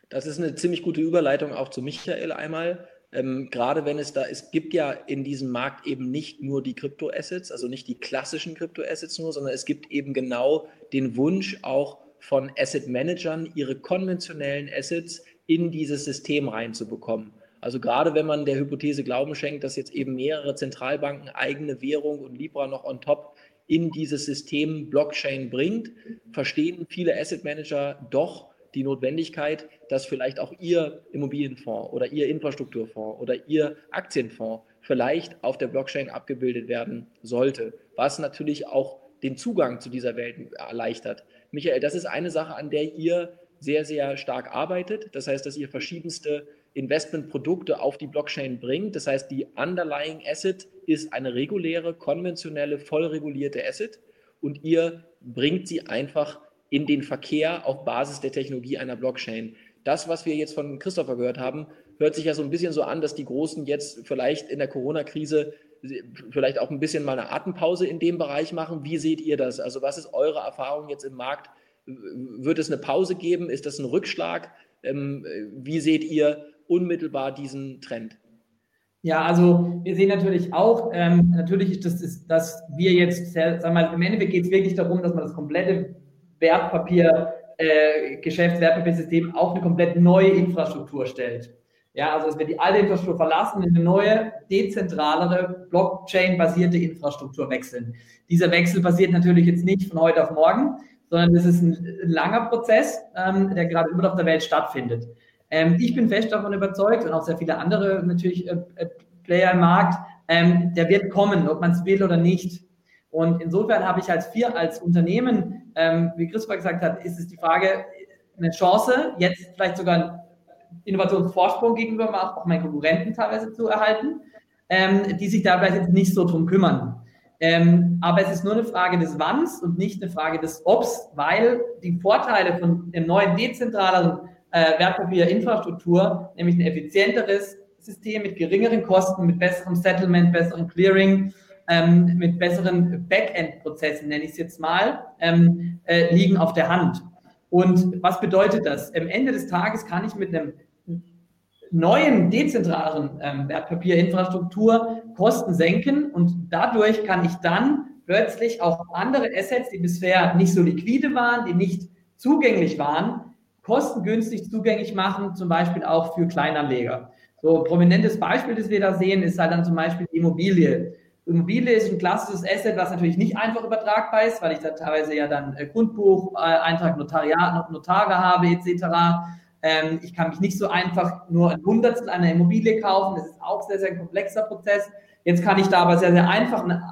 Das ist eine ziemlich gute Überleitung auch zu Michael einmal. Ähm, gerade wenn es da, es gibt ja in diesem Markt eben nicht nur die Kryptoassets, also nicht die klassischen Kryptoassets nur, sondern es gibt eben genau den Wunsch auch von Asset Managern, ihre konventionellen Assets in dieses System reinzubekommen. Also gerade wenn man der Hypothese Glauben schenkt, dass jetzt eben mehrere Zentralbanken eigene Währung und Libra noch on top in dieses System Blockchain bringt, verstehen viele Asset Manager doch, die Notwendigkeit, dass vielleicht auch Ihr Immobilienfonds oder Ihr Infrastrukturfonds oder Ihr Aktienfonds vielleicht auf der Blockchain abgebildet werden sollte, was natürlich auch den Zugang zu dieser Welt erleichtert. Michael, das ist eine Sache, an der ihr sehr, sehr stark arbeitet. Das heißt, dass ihr verschiedenste Investmentprodukte auf die Blockchain bringt. Das heißt, die Underlying Asset ist eine reguläre, konventionelle, voll regulierte Asset und ihr bringt sie einfach in den Verkehr auf Basis der Technologie einer Blockchain. Das, was wir jetzt von Christopher gehört haben, hört sich ja so ein bisschen so an, dass die Großen jetzt vielleicht in der Corona-Krise vielleicht auch ein bisschen mal eine Atempause in dem Bereich machen. Wie seht ihr das? Also was ist eure Erfahrung jetzt im Markt? Wird es eine Pause geben? Ist das ein Rückschlag? Ähm, wie seht ihr unmittelbar diesen Trend? Ja, also wir sehen natürlich auch, ähm, natürlich ist das, dass wir jetzt, sagen wir mal, im Endeffekt geht es wirklich darum, dass man das komplette Wertpapier, äh, Geschäftswertpapiersystem auf eine komplett neue Infrastruktur stellt. Ja, also dass wir die alte Infrastruktur verlassen, in eine neue, dezentralere, Blockchain-basierte Infrastruktur wechseln. Dieser Wechsel passiert natürlich jetzt nicht von heute auf morgen, sondern das ist ein, ein langer Prozess, ähm, der gerade überall auf der Welt stattfindet. Ähm, ich bin fest davon überzeugt und auch sehr viele andere natürlich äh, äh Player im Markt, ähm, der wird kommen, ob man es will oder nicht. Und insofern habe ich als vier, als Unternehmen, ähm, wie Christopher gesagt hat, ist es die Frage, eine Chance, jetzt vielleicht sogar einen Innovationsvorsprung gegenüber auch meinen Konkurrenten teilweise zu erhalten, ähm, die sich da vielleicht jetzt nicht so drum kümmern. Ähm, aber es ist nur eine Frage des Wanns und nicht eine Frage des Obs, weil die Vorteile von dem neuen dezentralen äh, Wertpapierinfrastruktur, nämlich ein effizienteres System mit geringeren Kosten, mit besserem Settlement, besserem Clearing, ähm, mit besseren Backend-Prozessen, nenne ich es jetzt mal, ähm, äh, liegen auf der Hand. Und was bedeutet das? Am Ende des Tages kann ich mit einem neuen dezentralen ähm, Wertpapierinfrastruktur Kosten senken und dadurch kann ich dann plötzlich auch andere Assets, die bisher nicht so liquide waren, die nicht zugänglich waren, kostengünstig zugänglich machen, zum Beispiel auch für Kleinanleger. So ein prominentes Beispiel, das wir da sehen, ist halt dann zum Beispiel Immobilie. Immobilie ist ein klassisches Asset, was natürlich nicht einfach übertragbar ist, weil ich da teilweise ja dann äh, Grundbuch, äh, Eintrag Notariat, Notare habe etc. Ähm, ich kann mich nicht so einfach nur ein Hundertstel einer Immobilie kaufen. Das ist auch sehr, sehr komplexer Prozess. Jetzt kann ich da aber sehr, sehr einfach eine,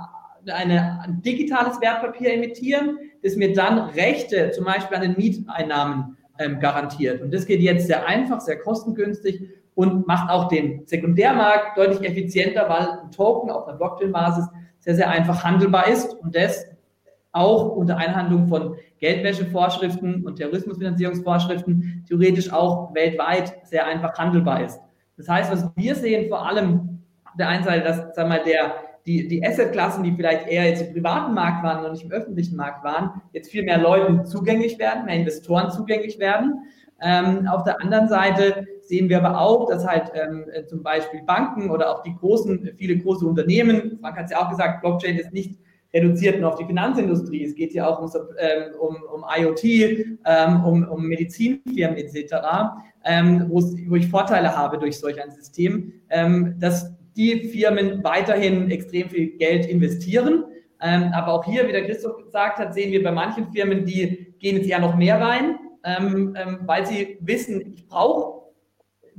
eine, ein digitales Wertpapier emittieren, das mir dann Rechte zum Beispiel an den Mieteinnahmen ähm, garantiert. Und das geht jetzt sehr einfach, sehr kostengünstig und macht auch den Sekundärmarkt deutlich effizienter, weil ein Token auf einer Blockchain-Basis sehr, sehr einfach handelbar ist und das auch unter Einhandlung von Geldwäschevorschriften und Terrorismusfinanzierungsvorschriften theoretisch auch weltweit sehr einfach handelbar ist. Das heißt, was wir sehen vor allem auf der einen Seite, dass sagen wir der, die, die Assetklassen, die vielleicht eher jetzt im privaten Markt waren und nicht im öffentlichen Markt waren, jetzt viel mehr Leuten zugänglich werden, mehr Investoren zugänglich werden. Ähm, auf der anderen Seite sehen wir aber auch, dass halt ähm, äh, zum Beispiel Banken oder auch die großen, viele große Unternehmen, Frank hat es ja auch gesagt, Blockchain ist nicht reduziert nur auf die Finanzindustrie. Es geht ja auch um, ähm, um, um IoT, ähm, um, um Medizinfirmen etc., ähm, wo ich Vorteile habe durch solch ein System, dass die Firmen weiterhin extrem viel Geld investieren. Aber auch hier, wie der Christoph gesagt hat, sehen wir bei manchen Firmen, die gehen jetzt eher noch mehr rein weil sie wissen, ich brauche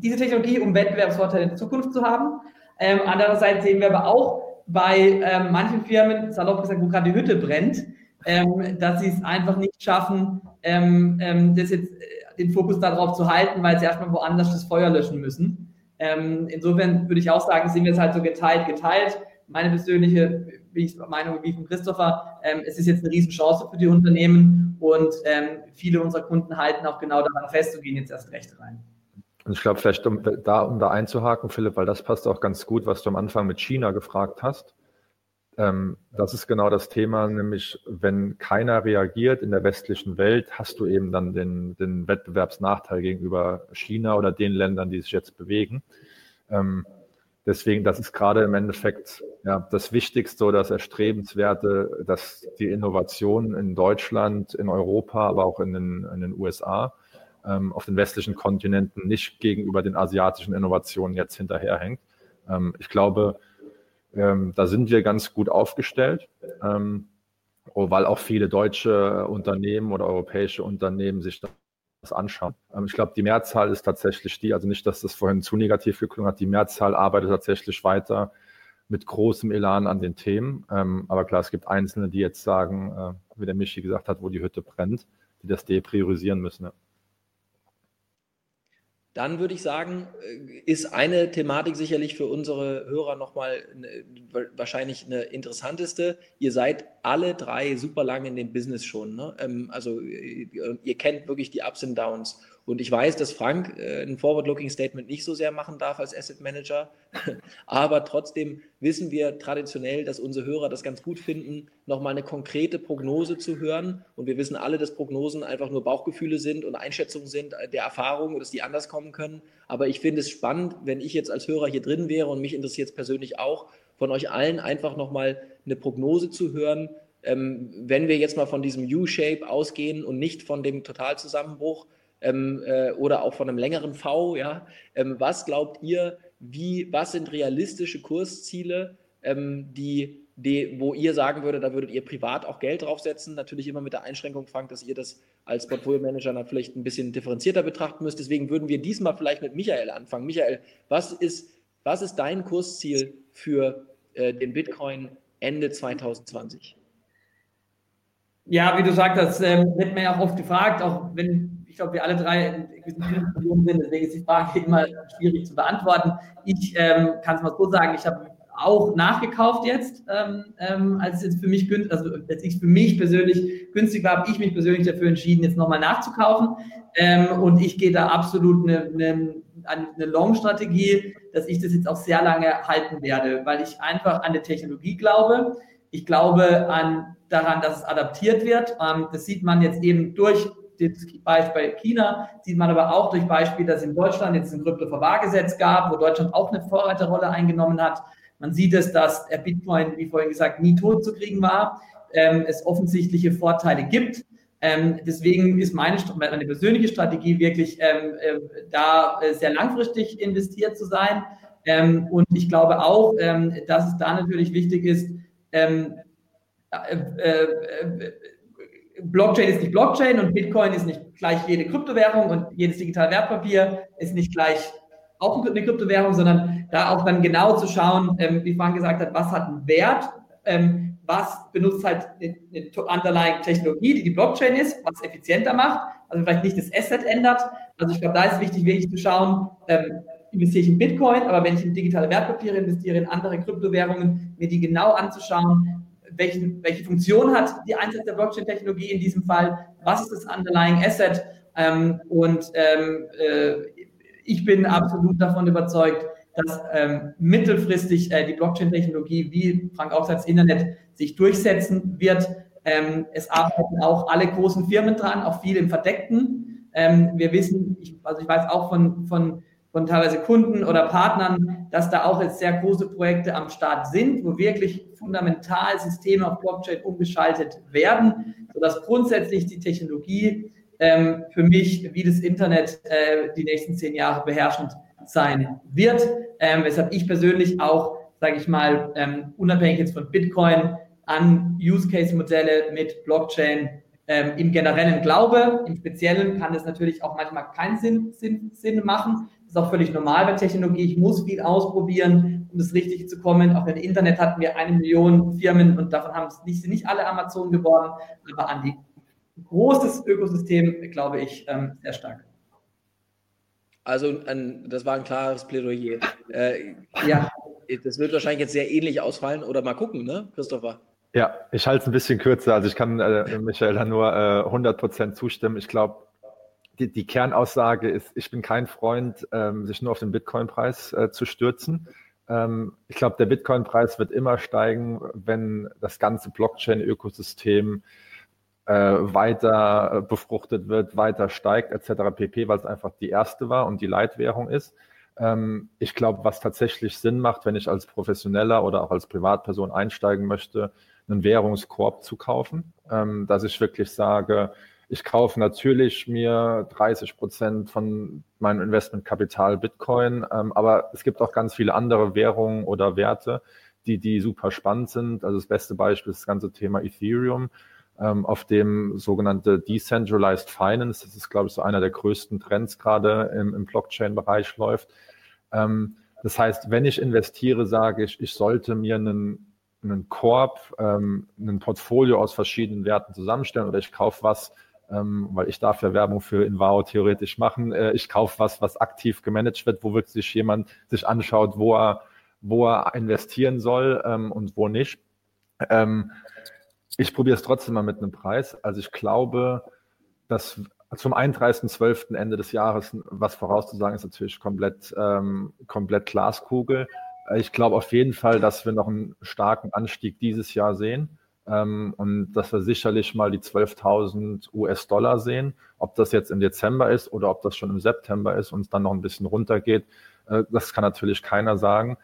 diese Technologie, um Wettbewerbsvorteile in Zukunft zu haben. Ähm, andererseits sehen wir aber auch bei ähm, manchen Firmen, salopp gesagt, wo gerade die Hütte brennt, ähm, dass sie es einfach nicht schaffen, ähm, ähm, das jetzt, äh, den Fokus darauf zu halten, weil sie erstmal woanders das Feuer löschen müssen. Ähm, insofern würde ich auch sagen, sehen wir es halt so geteilt, geteilt. Meine persönliche Meinung wie von Christopher, es ist jetzt eine Riesenchance für die Unternehmen und viele unserer Kunden halten auch genau daran fest und gehen jetzt erst recht rein. Und ich glaube, vielleicht um da, um da einzuhaken, Philipp, weil das passt auch ganz gut, was du am Anfang mit China gefragt hast. Ähm, das ist genau das Thema, nämlich wenn keiner reagiert in der westlichen Welt, hast du eben dann den, den Wettbewerbsnachteil gegenüber China oder den Ländern, die sich jetzt bewegen. Ähm, deswegen, das ist gerade im Endeffekt ja, das Wichtigste oder das Erstrebenswerte, dass die Innovation in Deutschland, in Europa, aber auch in den, in den USA ähm, auf den westlichen Kontinenten nicht gegenüber den asiatischen Innovationen jetzt hinterherhängt. Ähm, ich glaube, ähm, da sind wir ganz gut aufgestellt, ähm, weil auch viele deutsche Unternehmen oder europäische Unternehmen sich das anschauen. Ähm, ich glaube, die Mehrzahl ist tatsächlich die, also nicht, dass das vorhin zu negativ geklungen hat, die Mehrzahl arbeitet tatsächlich weiter mit großem Elan an den Themen. Ähm, aber klar, es gibt Einzelne, die jetzt sagen, äh, wie der Michi gesagt hat, wo die Hütte brennt, die das depriorisieren müssen. Dann würde ich sagen, äh, ist eine Thematik sicherlich für unsere Hörer nochmal wahrscheinlich eine interessanteste. Ihr seid alle drei super lange in dem Business schon. Ne? Ähm, also äh, ihr kennt wirklich die Ups und Downs. Und ich weiß, dass Frank äh, ein Forward-Looking-Statement nicht so sehr machen darf als Asset Manager. Aber trotzdem wissen wir traditionell, dass unsere Hörer das ganz gut finden, nochmal eine konkrete Prognose zu hören. Und wir wissen alle, dass Prognosen einfach nur Bauchgefühle sind und Einschätzungen sind der Erfahrung, dass die anders kommen können. Aber ich finde es spannend, wenn ich jetzt als Hörer hier drin wäre und mich interessiert es persönlich auch, von euch allen einfach nochmal eine Prognose zu hören, ähm, wenn wir jetzt mal von diesem U-Shape ausgehen und nicht von dem Totalzusammenbruch, ähm, äh, oder auch von einem längeren V, ja. Ähm, was glaubt ihr, wie, was sind realistische Kursziele, ähm, die, die, wo ihr sagen würdet, da würdet ihr privat auch Geld draufsetzen? Natürlich immer mit der Einschränkung, Frank, dass ihr das als Portfolio-Manager dann vielleicht ein bisschen differenzierter betrachten müsst. Deswegen würden wir diesmal vielleicht mit Michael anfangen. Michael, was ist, was ist dein Kursziel für äh, den Bitcoin Ende 2020? Ja, wie du sagst, ähm, wird mir ja auch oft gefragt, auch wenn ich glaube, wir alle drei sind, deswegen ist die Frage immer schwierig zu beantworten. Ich ähm, kann es mal so sagen, ich habe auch nachgekauft jetzt, ähm, ähm, als es jetzt für mich günstig, also als ich für mich persönlich günstig war, habe ich mich persönlich dafür entschieden, jetzt nochmal nachzukaufen. Ähm, und ich gehe da absolut eine, eine, eine Long-Strategie, dass ich das jetzt auch sehr lange halten werde, weil ich einfach an der Technologie glaube. Ich glaube an daran, dass es adaptiert wird. Ähm, das sieht man jetzt eben durch Beispiel China sieht man aber auch durch Beispiel, dass in Deutschland jetzt ein Kryptoverwahrgesetz gab, wo Deutschland auch eine Vorreiterrolle eingenommen hat. Man sieht es, dass der Bitcoin, wie vorhin gesagt, nie tot zu kriegen war, ähm, es offensichtliche Vorteile gibt. Ähm, deswegen ist meine, meine, persönliche Strategie wirklich ähm, äh, da äh, sehr langfristig investiert zu sein. Ähm, und ich glaube auch, ähm, dass es da natürlich wichtig ist, ähm, äh, äh Blockchain ist nicht Blockchain und Bitcoin ist nicht gleich jede Kryptowährung und jedes digitale Wertpapier ist nicht gleich auch eine Kryptowährung, sondern da auch dann genau zu schauen, ähm, wie Frank gesagt hat, was hat einen Wert, ähm, was benutzt halt eine, eine underlying Technologie, die die Blockchain ist, was effizienter macht, also vielleicht nicht das Asset ändert. Also ich glaube, da ist wichtig, wirklich zu schauen, ähm, investiere ich in Bitcoin, aber wenn ich in digitale Wertpapiere investiere, in andere Kryptowährungen, mir die genau anzuschauen, welche, welche Funktion hat die Einsatz der Blockchain-Technologie in diesem Fall, was ist das Underlying Asset ähm, und ähm, äh, ich bin absolut davon überzeugt, dass ähm, mittelfristig äh, die Blockchain-Technologie, wie Frank auch sagt, Internet sich durchsetzen wird. Ähm, es arbeiten auch alle großen Firmen dran, auch viel im Verdeckten. Ähm, wir wissen, ich, also ich weiß auch von, von von teilweise Kunden oder Partnern, dass da auch jetzt sehr große Projekte am Start sind, wo wirklich fundamental Systeme auf Blockchain umgeschaltet werden, sodass grundsätzlich die Technologie ähm, für mich wie das Internet äh, die nächsten zehn Jahre beherrschend sein wird. Ähm, weshalb ich persönlich auch, sage ich mal, ähm, unabhängig jetzt von Bitcoin an Use Case Modelle mit Blockchain ähm, im Generellen glaube. Im Speziellen kann es natürlich auch manchmal keinen Sinn, Sinn, Sinn machen. Das ist auch völlig normal bei Technologie. Ich muss viel ausprobieren, um das Richtige zu kommen. Auch im Internet hatten wir eine Million Firmen und davon haben es nicht, nicht alle Amazon geworden, aber an die großes Ökosystem glaube ich ähm, sehr stark. Also ein, das war ein klares Plädoyer. Äh, ja. Das wird wahrscheinlich jetzt sehr ähnlich ausfallen oder mal gucken, ne, Christopher? Ja, ich halte es ein bisschen kürzer. Also ich kann äh, Michael da nur äh, 100% zustimmen. Ich glaube, die, die, Kernaussage ist, ich bin kein Freund, ähm, sich nur auf den Bitcoin-Preis äh, zu stürzen. Ähm, ich glaube, der Bitcoin-Preis wird immer steigen, wenn das ganze Blockchain-Ökosystem äh, weiter befruchtet wird, weiter steigt etc. pp, weil es einfach die erste war und die Leitwährung ist. Ähm, ich glaube, was tatsächlich Sinn macht, wenn ich als Professioneller oder auch als Privatperson einsteigen möchte, einen Währungskorb zu kaufen, ähm, dass ich wirklich sage, ich kaufe natürlich mir 30 Prozent von meinem Investmentkapital Bitcoin, ähm, aber es gibt auch ganz viele andere Währungen oder Werte, die, die super spannend sind. Also das beste Beispiel ist das ganze Thema Ethereum, ähm, auf dem sogenannte Decentralized Finance, das ist, glaube ich, so einer der größten Trends gerade im, im Blockchain-Bereich läuft. Ähm, das heißt, wenn ich investiere, sage ich, ich sollte mir einen einen Korb, ähm, ein Portfolio aus verschiedenen Werten zusammenstellen oder ich kaufe was, ähm, weil ich darf ja Werbung für Invao theoretisch machen. Äh, ich kaufe was, was aktiv gemanagt wird, wo wirklich jemand sich anschaut, wo er, wo er investieren soll ähm, und wo nicht. Ähm, ich probiere es trotzdem mal mit einem Preis. Also ich glaube, dass zum 31.12. Ende des Jahres was vorauszusagen ist natürlich komplett, ähm, komplett Glaskugel. Ich glaube auf jeden Fall, dass wir noch einen starken Anstieg dieses Jahr sehen ähm, und dass wir sicherlich mal die 12.000 US-Dollar sehen. Ob das jetzt im Dezember ist oder ob das schon im September ist und es dann noch ein bisschen runtergeht, äh, das kann natürlich keiner sagen.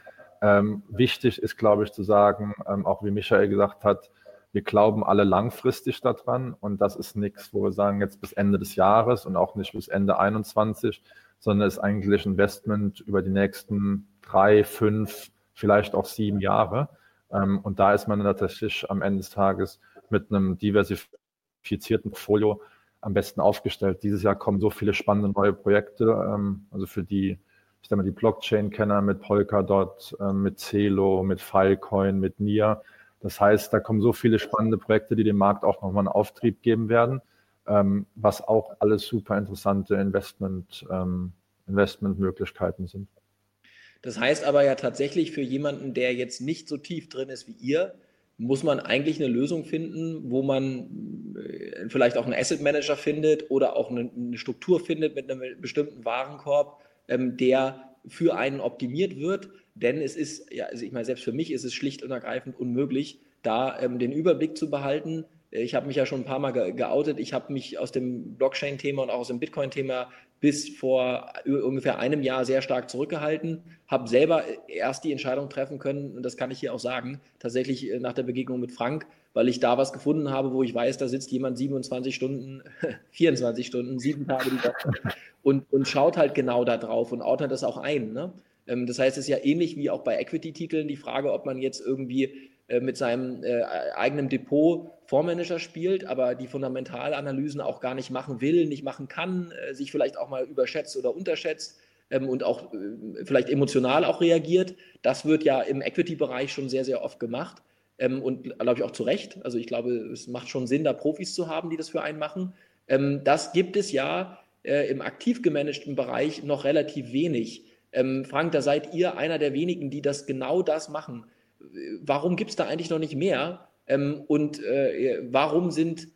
Ähm, wichtig ist, glaube ich, zu sagen, ähm, auch wie Michael gesagt hat, wir glauben alle langfristig daran und das ist nichts, wo wir sagen, jetzt bis Ende des Jahres und auch nicht bis Ende 21, sondern ist eigentlich Investment über die nächsten drei, fünf, vielleicht auch sieben Jahre. Ähm, und da ist man tatsächlich am Ende des Tages mit einem diversifizierten Portfolio am besten aufgestellt. Dieses Jahr kommen so viele spannende neue Projekte, ähm, also für die, ich sage mal, die Blockchain-Kenner mit Polkadot, ähm, mit Celo, mit Filecoin, mit NIA. Das heißt, da kommen so viele spannende Projekte, die dem Markt auch nochmal einen Auftrieb geben werden, was auch alles super interessante Investment, Investmentmöglichkeiten sind. Das heißt aber ja tatsächlich für jemanden, der jetzt nicht so tief drin ist wie ihr, muss man eigentlich eine Lösung finden, wo man äh, vielleicht auch einen Asset Manager findet oder auch eine, Struktur findet mit einem bestimmten Warenkorb, ähm, der für einen optimiert wird. Denn es ist, ja, also ich meine, selbst für mich ist es schlicht und ergreifend unmöglich, da ähm, den Überblick zu behalten. Ich habe mich ja schon ein paar Mal geoutet. Ich habe mich aus dem Blockchain-Thema und auch aus dem Bitcoin-Thema bis vor ungefähr einem Jahr sehr stark zurückgehalten, habe selber erst die Entscheidung treffen können, und das kann ich hier auch sagen, tatsächlich äh, nach der Begegnung mit Frank, weil ich da was gefunden habe, wo ich weiß, da sitzt jemand 27 Stunden, 24 Stunden, sieben Tage die Woche und, und schaut halt genau da drauf und ordnet das auch ein. Ne? Ähm, das heißt, es ist ja ähnlich wie auch bei Equity-Titeln die Frage, ob man jetzt irgendwie äh, mit seinem äh, eigenen Depot Fondsmanager spielt, aber die Fundamentalanalysen auch gar nicht machen will, nicht machen kann, äh, sich vielleicht auch mal überschätzt oder unterschätzt ähm, und auch äh, vielleicht emotional auch reagiert. Das wird ja im Equity-Bereich schon sehr, sehr oft gemacht ähm, und glaube ich auch zu Recht. Also ich glaube, es macht schon Sinn, da Profis zu haben, die das für einen machen. Ähm, das gibt es ja äh, im aktiv gemanagten Bereich noch relativ wenig. Ähm, Frank, da seid ihr einer der wenigen, die das genau das machen warum gibt es da eigentlich noch nicht mehr? Ähm, und äh, warum sind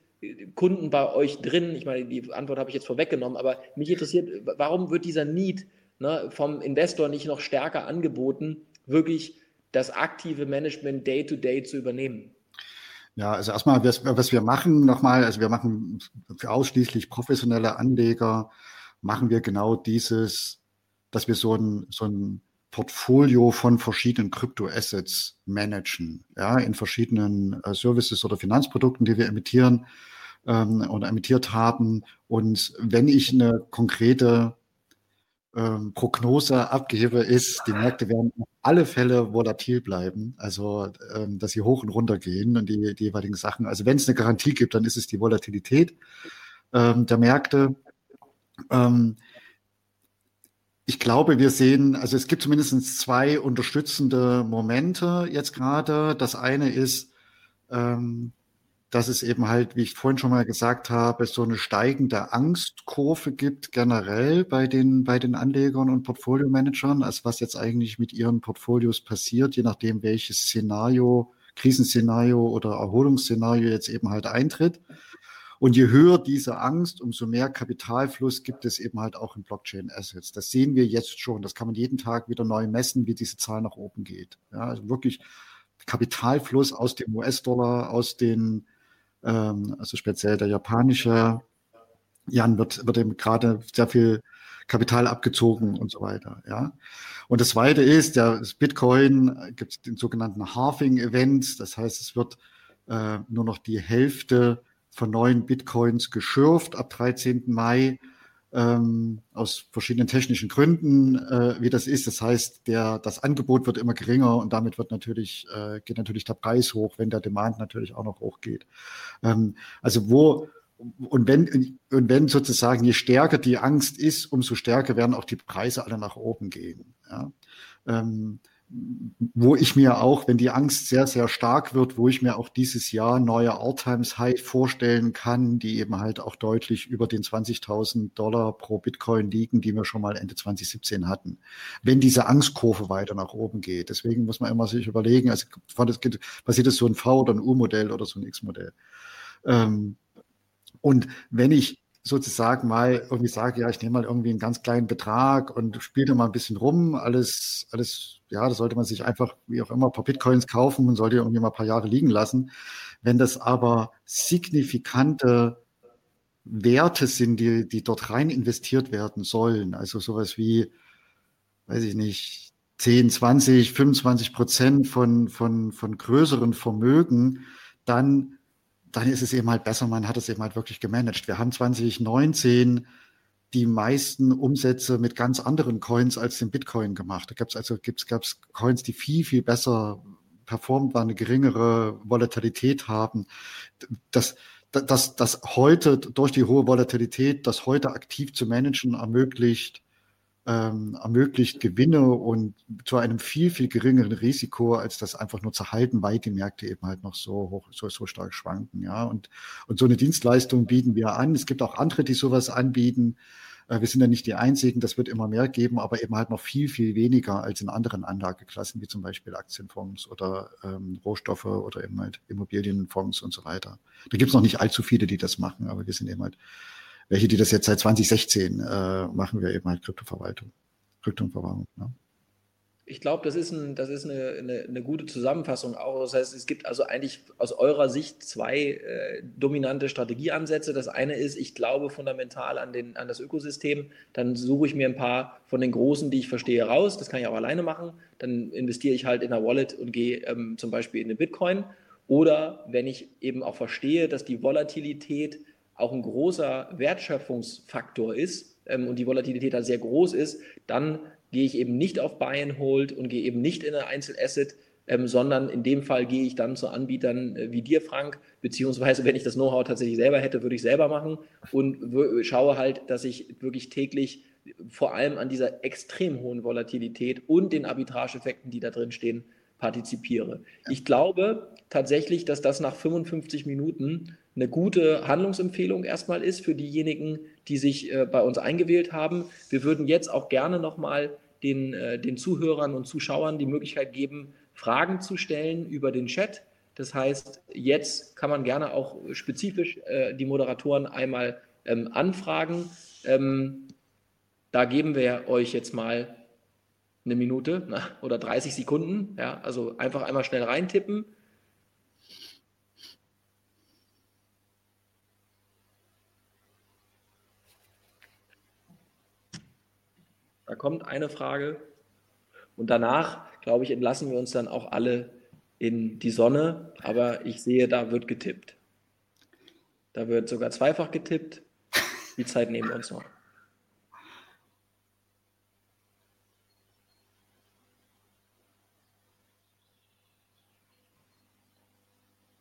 Kunden bei euch drin? Ich meine, die Antwort habe ich jetzt vorweggenommen, aber mich interessiert, warum wird dieser Need ne, vom Investor nicht noch stärker angeboten, wirklich das aktive Management Day-to-Day -Day zu übernehmen? Ja, also erstmal, was, was wir machen nochmal, also wir machen für ausschließlich professionelle Anleger, machen wir genau dieses, dass wir so ein, so ein Portfolio von verschiedenen Kryptoassets managen, ja, in verschiedenen äh, Services oder Finanzprodukten, die wir emittieren ähm, oder emittiert haben. Und wenn ich eine konkrete ähm, Prognose abgebe, ist, die Märkte werden auf alle Fälle volatil bleiben. Also, ähm, dass sie hoch und runter gehen und die, die jeweiligen Sachen. Also, wenn es eine Garantie gibt, dann ist es die Volatilität ähm, der Märkte. Ähm, ich glaube, wir sehen, also es gibt zumindest zwei unterstützende Momente jetzt gerade. Das eine ist, ähm, dass es eben halt, wie ich vorhin schon mal gesagt habe, so eine steigende Angstkurve gibt generell bei den, bei den Anlegern und Portfolio-Managern, als was jetzt eigentlich mit ihren Portfolios passiert, je nachdem, welches Szenario, Krisenszenario oder Erholungsszenario jetzt eben halt eintritt. Und je höher diese Angst, umso mehr Kapitalfluss gibt es eben halt auch in Blockchain Assets. Das sehen wir jetzt schon. Das kann man jeden Tag wieder neu messen, wie diese Zahl nach oben geht. Ja, also wirklich Kapitalfluss aus dem US-Dollar, aus den, ähm, also speziell der japanische Jan wird, wird eben gerade sehr viel Kapital abgezogen und so weiter. Ja. Und das zweite ist, der Bitcoin gibt es den sogenannten Halving-Event. Das heißt, es wird äh, nur noch die Hälfte von neuen Bitcoins geschürft ab 13. Mai ähm, aus verschiedenen technischen Gründen, äh, wie das ist. Das heißt, der, das Angebot wird immer geringer und damit wird natürlich, äh, geht natürlich der Preis hoch, wenn der Demand natürlich auch noch hochgeht. Ähm, also wo und wenn, und wenn sozusagen je stärker die Angst ist, umso stärker werden auch die Preise alle nach oben gehen. Ja? Ähm, wo ich mir auch, wenn die Angst sehr, sehr stark wird, wo ich mir auch dieses Jahr neue Alltimes High vorstellen kann, die eben halt auch deutlich über den 20.000 Dollar pro Bitcoin liegen, die wir schon mal Ende 2017 hatten. Wenn diese Angstkurve weiter nach oben geht. Deswegen muss man immer sich überlegen, also passiert das so ein V- oder ein U-Modell oder so ein X-Modell. Ähm, und wenn ich sozusagen mal irgendwie sage, ja, ich nehme mal irgendwie einen ganz kleinen Betrag und spiele da mal ein bisschen rum, alles, alles, ja, da sollte man sich einfach, wie auch immer, ein paar Bitcoins kaufen und sollte irgendwie mal ein paar Jahre liegen lassen. Wenn das aber signifikante Werte sind, die, die dort rein investiert werden sollen, also sowas wie, weiß ich nicht, 10, 20, 25 Prozent von, von, von größeren Vermögen, dann dann ist es eben halt besser, man hat es eben halt wirklich gemanagt. Wir haben 2019 die meisten Umsätze mit ganz anderen Coins als dem Bitcoin gemacht. Da gab es also gibt's, gab's Coins, die viel, viel besser performt waren, eine geringere Volatilität haben. Das, das, das heute durch die hohe Volatilität, das heute aktiv zu managen ermöglicht, ähm, ermöglicht Gewinne und zu einem viel, viel geringeren Risiko, als das einfach nur zu halten, weil die Märkte eben halt noch so hoch, so, so stark schwanken. Ja, und, und so eine Dienstleistung bieten wir an. Es gibt auch andere, die sowas anbieten. Äh, wir sind ja nicht die einzigen, das wird immer mehr geben, aber eben halt noch viel, viel weniger als in anderen Anlageklassen, wie zum Beispiel Aktienfonds oder ähm, Rohstoffe oder eben halt Immobilienfonds und so weiter. Da gibt es noch nicht allzu viele, die das machen, aber wir sind eben halt welche, die das jetzt seit 2016 äh, machen, wir eben halt Kryptoverwaltung, Kryptoverwahrung. Ne? Ich glaube, das ist, ein, das ist eine, eine, eine, gute Zusammenfassung auch. Das heißt, es gibt also eigentlich aus eurer Sicht zwei äh, dominante Strategieansätze. Das eine ist, ich glaube fundamental an, den, an das Ökosystem. Dann suche ich mir ein paar von den großen, die ich verstehe, raus. Das kann ich auch alleine machen. Dann investiere ich halt in einer Wallet und gehe ähm, zum Beispiel in eine Bitcoin. Oder wenn ich eben auch verstehe, dass die Volatilität auch ein großer Wertschöpfungsfaktor ist ähm, und die Volatilität da sehr groß ist, dann gehe ich eben nicht auf Buy and Hold und gehe eben nicht in ein Einzelasset, ähm, sondern in dem Fall gehe ich dann zu Anbietern äh, wie dir, Frank, beziehungsweise wenn ich das Know-how tatsächlich selber hätte, würde ich selber machen und schaue halt, dass ich wirklich täglich vor allem an dieser extrem hohen Volatilität und den Arbitrageeffekten, die da drin stehen, partizipiere. Ich glaube tatsächlich, dass das nach 55 Minuten eine gute Handlungsempfehlung erstmal ist für diejenigen, die sich äh, bei uns eingewählt haben. Wir würden jetzt auch gerne nochmal den, äh, den Zuhörern und Zuschauern die Möglichkeit geben, Fragen zu stellen über den Chat. Das heißt, jetzt kann man gerne auch spezifisch äh, die Moderatoren einmal ähm, anfragen. Ähm, da geben wir euch jetzt mal eine Minute na, oder 30 Sekunden. Ja, also einfach einmal schnell reintippen Da kommt eine Frage und danach, glaube ich, entlassen wir uns dann auch alle in die Sonne. Aber ich sehe, da wird getippt. Da wird sogar zweifach getippt. Die Zeit nehmen wir uns noch.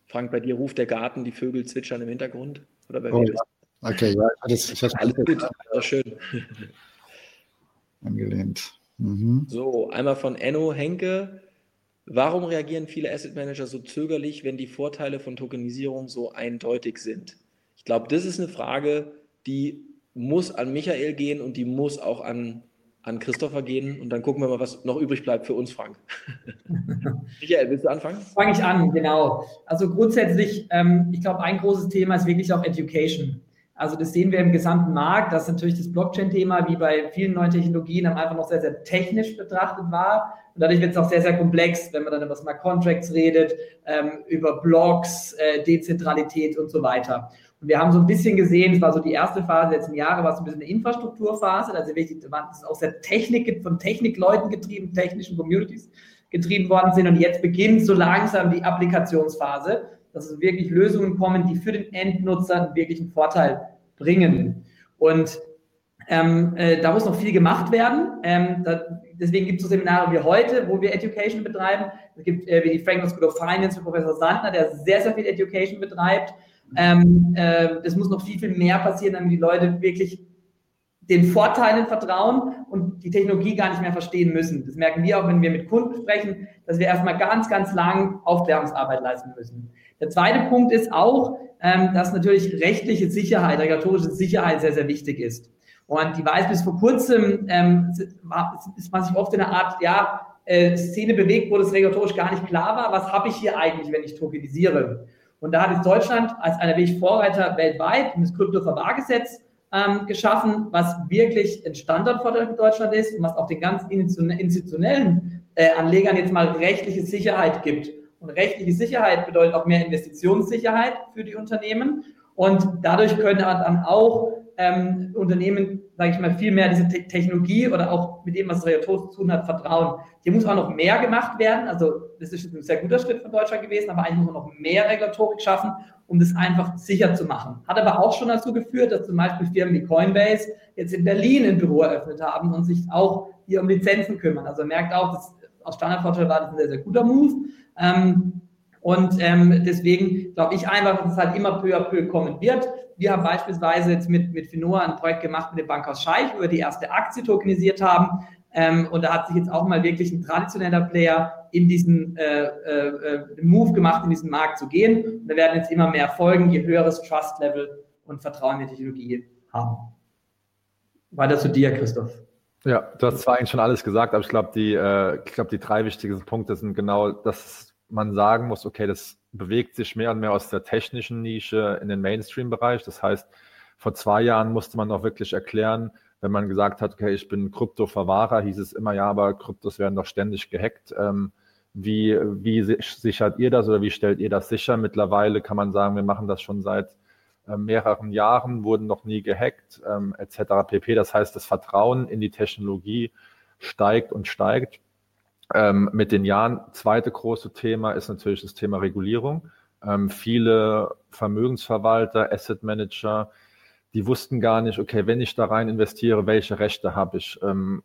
Frank, bei dir ruft der Garten, die Vögel zwitschern im Hintergrund? Oder bei oh, ja. Okay, ja, das, ich Alles gut, ja, schön. Angelehnt. Mhm. So, einmal von Enno Henke. Warum reagieren viele Asset Manager so zögerlich, wenn die Vorteile von Tokenisierung so eindeutig sind? Ich glaube, das ist eine Frage, die muss an Michael gehen und die muss auch an an Christopher gehen und dann gucken wir mal, was noch übrig bleibt für uns, Frank. Michael, willst du anfangen? Fange ich an, genau. Also grundsätzlich, ähm, ich glaube, ein großes Thema ist wirklich auch Education. Also das sehen wir im gesamten Markt, dass natürlich das Blockchain-Thema wie bei vielen neuen Technologien einfach noch sehr, sehr technisch betrachtet war. Und dadurch wird es auch sehr, sehr komplex, wenn man dann über Smart Contracts redet, ähm, über Blocks, äh, Dezentralität und so weiter. Wir haben so ein bisschen gesehen, es war so die erste Phase, letzten Jahre war es ein bisschen eine Infrastrukturphase, also wirklich, es auch sehr Technik, von Technikleuten getrieben, technischen Communities getrieben worden sind. Und jetzt beginnt so langsam die Applikationsphase, dass es wirklich Lösungen kommen, die für den Endnutzer einen wirklichen Vorteil bringen. Und ähm, äh, da muss noch viel gemacht werden. Ähm, da, deswegen gibt es so Seminare wie heute, wo wir Education betreiben. Es gibt äh, wie die Franklin School of Finance für Professor Sandner, der sehr, sehr viel Education betreibt. Ähm, äh, das muss noch viel, viel mehr passieren, damit die Leute wirklich den Vorteilen vertrauen und die Technologie gar nicht mehr verstehen müssen. Das merken wir auch, wenn wir mit Kunden sprechen, dass wir erstmal ganz, ganz lang Aufklärungsarbeit leisten müssen. Der zweite Punkt ist auch, ähm, dass natürlich rechtliche Sicherheit, regulatorische Sicherheit sehr, sehr wichtig ist. Und die weiß bis vor kurzem ähm, ist man sich oft in einer Art ja, äh, Szene bewegt, wo das regulatorisch gar nicht klar war, was habe ich hier eigentlich, wenn ich tokenisiere. Und da hat jetzt Deutschland als einer wirklich Vorreiter weltweit das Kryptoverwahrgesetz ähm, geschaffen, was wirklich ein Standardvorteil für Deutschland ist und was auch den ganzen institutionellen äh, Anlegern jetzt mal rechtliche Sicherheit gibt. Und rechtliche Sicherheit bedeutet auch mehr Investitionssicherheit für die Unternehmen. Und dadurch können dann auch ähm, Unternehmen, sage ich mal, viel mehr diese Te Technologie oder auch mit dem, was Regulatorisch zu tun hat, vertrauen. Hier muss auch noch mehr gemacht werden. Also das ist ein sehr guter Schritt von Deutschland gewesen, aber eigentlich muss man noch mehr Regulatorik schaffen, um das einfach sicher zu machen. Hat aber auch schon dazu geführt, dass zum Beispiel Firmen wie Coinbase jetzt in Berlin ein Büro eröffnet haben und sich auch hier um Lizenzen kümmern. Also merkt auch, dass aus Standardvorteil war das ein sehr, sehr guter Move. Ähm, und ähm, deswegen glaube ich einfach, dass es halt immer peu à peu kommen wird. Wir haben beispielsweise jetzt mit, mit Finoa ein Projekt gemacht mit dem Bankhaus Scheich, wo wir die erste Aktie tokenisiert haben. Ähm, und da hat sich jetzt auch mal wirklich ein traditioneller Player in diesen äh, äh, Move gemacht, in diesen Markt zu gehen. Und da werden jetzt immer mehr folgen, je höheres Trust-Level und Vertrauen in die Technologie haben. Weiter zu dir, Christoph. Ja, du hast zwar eigentlich schon alles gesagt, aber ich glaube, die, äh, ich glaube, die drei wichtigsten Punkte sind genau, dass man sagen muss, okay, das bewegt sich mehr und mehr aus der technischen Nische in den Mainstream-Bereich. Das heißt, vor zwei Jahren musste man noch wirklich erklären, wenn man gesagt hat, okay, ich bin Kryptoverwahrer, hieß es immer, ja, aber Kryptos werden doch ständig gehackt. Ähm, wie, wie sichert ihr das oder wie stellt ihr das sicher? Mittlerweile kann man sagen, wir machen das schon seit äh, mehreren Jahren, wurden noch nie gehackt, ähm, etc. pp. Das heißt, das Vertrauen in die Technologie steigt und steigt ähm, mit den Jahren. Zweite große Thema ist natürlich das Thema Regulierung. Ähm, viele Vermögensverwalter, Asset Manager, die wussten gar nicht, okay, wenn ich da rein investiere, welche Rechte habe ich? Ähm,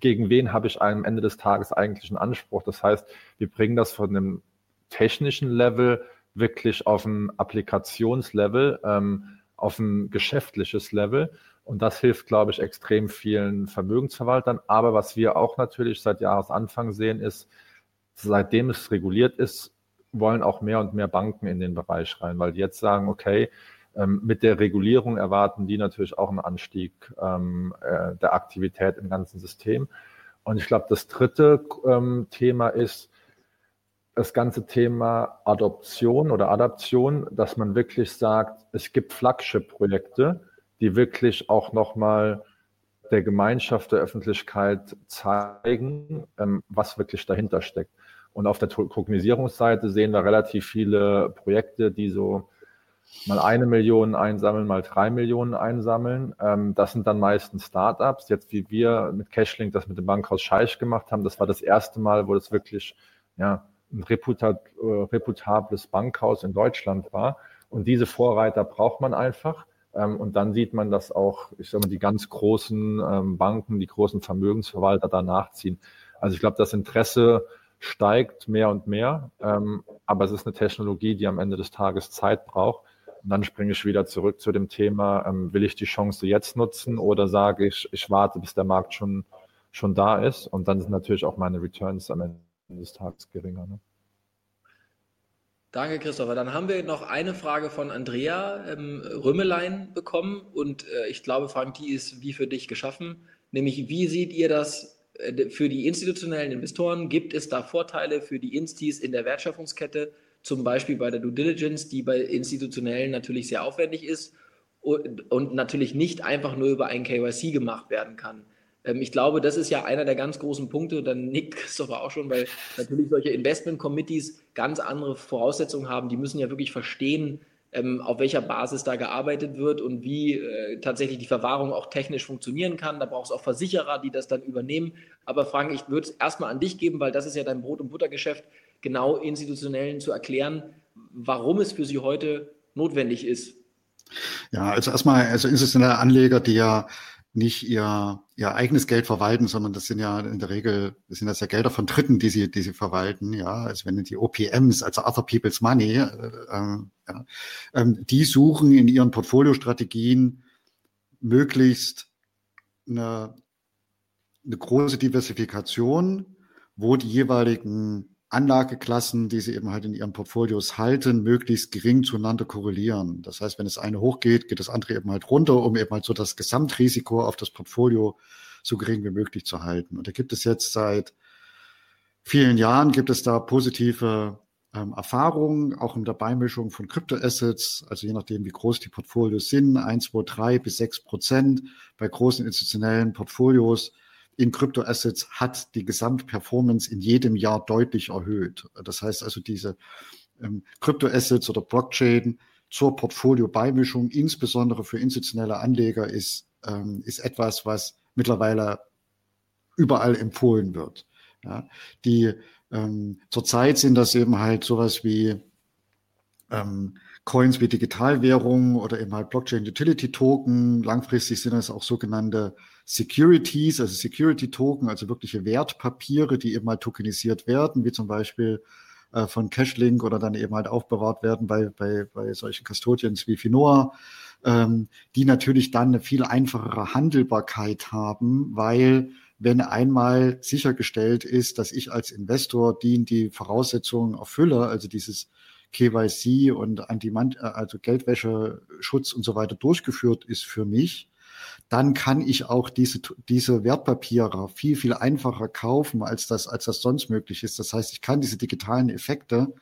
gegen wen habe ich am Ende des Tages eigentlich einen Anspruch? Das heißt, wir bringen das von einem technischen Level wirklich auf ein Applikationslevel, ähm, auf ein geschäftliches Level. Und das hilft, glaube ich, extrem vielen Vermögensverwaltern. Aber was wir auch natürlich seit Jahresanfang sehen, ist, seitdem es reguliert ist, wollen auch mehr und mehr Banken in den Bereich rein, weil die jetzt sagen, okay, ähm, mit der Regulierung erwarten die natürlich auch einen Anstieg ähm, äh, der Aktivität im ganzen System. Und ich glaube, das dritte ähm, Thema ist das ganze Thema Adoption oder Adaption, dass man wirklich sagt, es gibt Flagship-Projekte, die wirklich auch nochmal der Gemeinschaft, der Öffentlichkeit zeigen, ähm, was wirklich dahinter steckt. Und auf der Tokenisierungsseite sehen wir relativ viele Projekte, die so mal eine Million einsammeln, mal drei Millionen einsammeln. Ähm, das sind dann meistens Startups. Jetzt wie wir mit Cashlink das mit dem Bankhaus Scheich gemacht haben, das war das erste Mal, wo das wirklich ja, ein reputat, äh, reputables Bankhaus in Deutschland war. Und diese Vorreiter braucht man einfach. Ähm, und dann sieht man, dass auch, ich sage mal, die ganz großen ähm, Banken, die großen Vermögensverwalter danach ziehen. Also ich glaube, das Interesse steigt mehr und mehr, ähm, aber es ist eine Technologie, die am Ende des Tages Zeit braucht. Und dann springe ich wieder zurück zu dem Thema, will ich die Chance jetzt nutzen oder sage ich, ich warte, bis der Markt schon, schon da ist und dann sind natürlich auch meine Returns am Ende des Tages geringer. Ne? Danke, Christopher. Dann haben wir noch eine Frage von Andrea ähm, Römelein bekommen und äh, ich glaube, Frank, die ist wie für dich geschaffen. Nämlich, wie seht ihr das äh, für die institutionellen Investoren? Gibt es da Vorteile für die Instis in der Wertschöpfungskette, zum Beispiel bei der Due Diligence, die bei institutionellen natürlich sehr aufwendig ist und, und natürlich nicht einfach nur über ein KYC gemacht werden kann? Ähm, ich glaube, das ist ja einer der ganz großen Punkte, dann nickt Christopher auch schon, weil natürlich solche Investment-Committees ganz andere Voraussetzungen haben. Die müssen ja wirklich verstehen, ähm, auf welcher Basis da gearbeitet wird und wie äh, tatsächlich die Verwahrung auch technisch funktionieren kann. Da braucht es auch Versicherer, die das dann übernehmen. Aber Frank, ich würde es erstmal an dich geben, weil das ist ja dein Brot- und Buttergeschäft, genau institutionellen zu erklären, warum es für sie heute notwendig ist. Ja, also erstmal, also institutionelle Anleger, die ja nicht ihr, ihr eigenes Geld verwalten, sondern das sind ja in der Regel, das sind das ja Gelder von Dritten, die sie, die sie verwalten, ja, also wenn die OPMs, also Other People's Money, äh, äh, ja, ähm, die suchen in ihren Portfoliostrategien möglichst eine, eine große Diversifikation, wo die jeweiligen Anlageklassen, die sie eben halt in ihren Portfolios halten, möglichst gering zueinander korrelieren. Das heißt, wenn das eine hochgeht, geht das andere eben halt runter, um eben halt so das Gesamtrisiko auf das Portfolio so gering wie möglich zu halten. Und da gibt es jetzt seit vielen Jahren gibt es da positive ähm, Erfahrungen, auch in der Beimischung von Kryptoassets, also je nachdem, wie groß die Portfolios sind, eins, zwei, drei bis sechs Prozent bei großen institutionellen Portfolios in Kryptoassets hat die Gesamtperformance in jedem Jahr deutlich erhöht. Das heißt also, diese ähm, Kryptoassets oder Blockchain zur Portfolio-Beimischung, insbesondere für institutionelle Anleger, ist, ähm, ist etwas, was mittlerweile überall empfohlen wird. Ja, die ähm, zurzeit sind das eben halt sowas wie ähm, Coins wie Digitalwährungen oder eben halt Blockchain Utility Token. Langfristig sind das auch sogenannte Securities, also Security Token, also wirkliche Wertpapiere, die eben halt tokenisiert werden, wie zum Beispiel äh, von Cashlink oder dann eben halt aufbewahrt werden bei, bei, bei solchen Custodians wie Finoa, ähm, die natürlich dann eine viel einfachere Handelbarkeit haben, weil wenn einmal sichergestellt ist, dass ich als Investor die, die Voraussetzungen erfülle, also dieses KYC und Anti also Geldwäscheschutz und so weiter durchgeführt ist für mich, dann kann ich auch diese, diese Wertpapiere viel, viel einfacher kaufen, als das, als das sonst möglich ist. Das heißt, ich kann diese digitalen Effekte,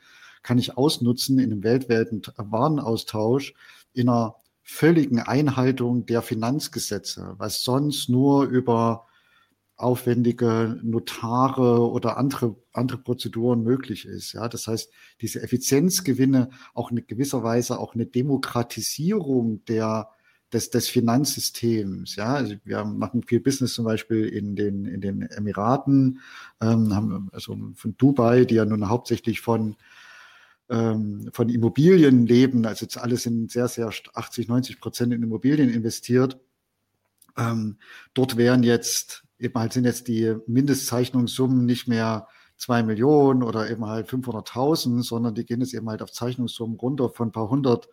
kann ich ausnutzen in einem weltweiten Warenaustausch, in einer völligen Einhaltung der Finanzgesetze, was sonst nur über aufwendige Notare oder andere, andere Prozeduren möglich ist. Ja, das heißt, diese Effizienzgewinne auch in gewisser Weise auch eine Demokratisierung der, des, des Finanzsystems. Ja, also wir machen viel Business zum Beispiel in den, in den Emiraten, ähm, haben also von Dubai, die ja nun hauptsächlich von ähm, von Immobilien leben, also jetzt alles sind sehr, sehr 80, 90 Prozent in Immobilien investiert. Ähm, dort wären jetzt eben halt sind jetzt die Mindestzeichnungssummen nicht mehr zwei Millionen oder eben halt 500.000, sondern die gehen jetzt eben halt auf Zeichnungssummen runter von paar hundert,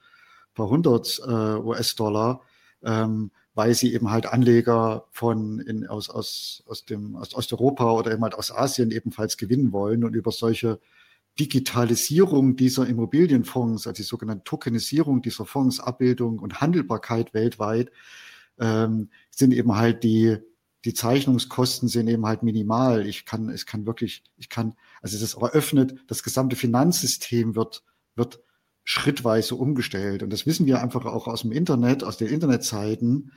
paar hundert äh, US-Dollar, ähm, weil sie eben halt Anleger von in, aus, aus, aus dem aus Osteuropa oder eben halt aus Asien ebenfalls gewinnen wollen und über solche Digitalisierung dieser Immobilienfonds, also die sogenannte Tokenisierung dieser Fonds, Abbildung und Handelbarkeit weltweit, ähm, sind eben halt die die Zeichnungskosten sind eben halt minimal. Ich kann, es kann wirklich, ich kann, also es ist eröffnet, das gesamte Finanzsystem wird, wird schrittweise umgestellt. Und das wissen wir einfach auch aus dem Internet, aus den Internetzeiten.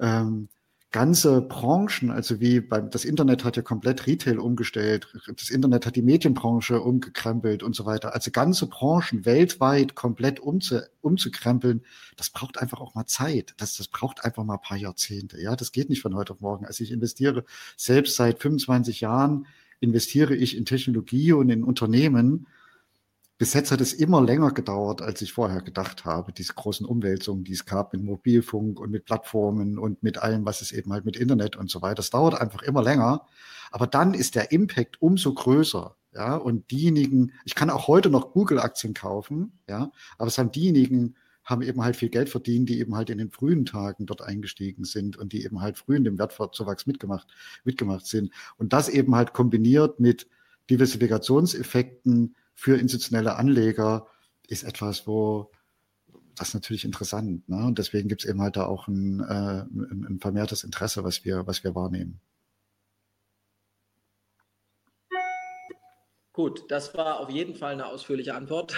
Ähm, ganze Branchen, also wie beim, das Internet hat ja komplett Retail umgestellt, das Internet hat die Medienbranche umgekrempelt und so weiter. Also ganze Branchen weltweit komplett umzu, umzukrempeln, das braucht einfach auch mal Zeit. Das, das braucht einfach mal ein paar Jahrzehnte. Ja, das geht nicht von heute auf morgen. Also ich investiere selbst seit 25 Jahren investiere ich in Technologie und in Unternehmen, bis jetzt hat es immer länger gedauert, als ich vorher gedacht habe, diese großen Umwälzungen, die es gab mit Mobilfunk und mit Plattformen und mit allem, was es eben halt mit Internet und so weiter. Das dauert einfach immer länger. Aber dann ist der Impact umso größer. Ja, und diejenigen, ich kann auch heute noch Google-Aktien kaufen, ja, aber es haben diejenigen, haben eben halt viel Geld verdient, die eben halt in den frühen Tagen dort eingestiegen sind und die eben halt früh in dem Wertzuwachs mitgemacht, mitgemacht sind. Und das eben halt kombiniert mit Diversifikationseffekten für institutionelle Anleger ist etwas, wo das ist natürlich interessant. Ne? Und deswegen gibt es eben halt da auch ein, äh, ein, ein vermehrtes Interesse, was wir, was wir wahrnehmen. Gut, das war auf jeden Fall eine ausführliche Antwort.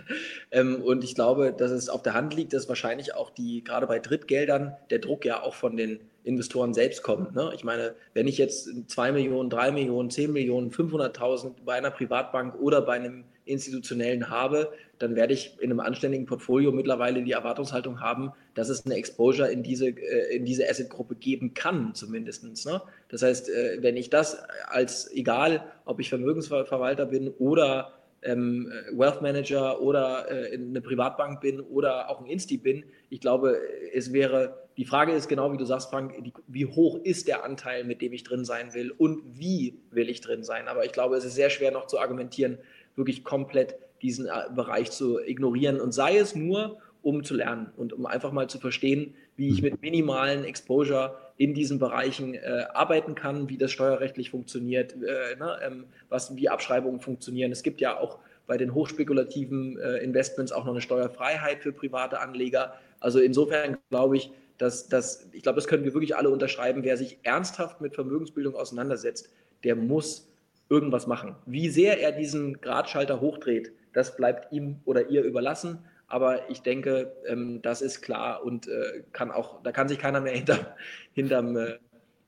ähm, und ich glaube, dass es auf der Hand liegt, dass wahrscheinlich auch die, gerade bei Drittgeldern, der Druck ja auch von den Investoren selbst kommt. Ne? Ich meine, wenn ich jetzt 2 Millionen, 3 Millionen, 10 Millionen, 500.000 bei einer Privatbank oder bei einem institutionellen habe, dann werde ich in einem anständigen Portfolio mittlerweile die Erwartungshaltung haben, dass es eine Exposure in diese, äh, in diese Asset-Gruppe geben kann, zumindest. Ne? Das heißt, äh, wenn ich das als, egal ob ich Vermögensverwalter bin oder ähm, Wealth Manager oder äh, in eine Privatbank bin oder auch ein Insti bin, ich glaube, es wäre, die Frage ist genau wie du sagst, Frank, die, wie hoch ist der Anteil, mit dem ich drin sein will und wie will ich drin sein. Aber ich glaube, es ist sehr schwer noch zu argumentieren, wirklich komplett diesen äh, Bereich zu ignorieren und sei es nur, um zu lernen und um einfach mal zu verstehen, wie ich mit minimalen Exposure in diesen Bereichen äh, arbeiten kann, wie das steuerrechtlich funktioniert, äh, ne, ähm, was, wie Abschreibungen funktionieren. Es gibt ja auch bei den hochspekulativen äh, Investments auch noch eine Steuerfreiheit für private Anleger. Also insofern glaube ich, dass, dass ich glaube, das können wir wirklich alle unterschreiben. Wer sich ernsthaft mit Vermögensbildung auseinandersetzt, der muss irgendwas machen. Wie sehr er diesen Gradschalter hochdreht, das bleibt ihm oder ihr überlassen. Aber ich denke, ähm, das ist klar und äh, kann auch, da kann sich keiner mehr hinterm, hinterm, äh,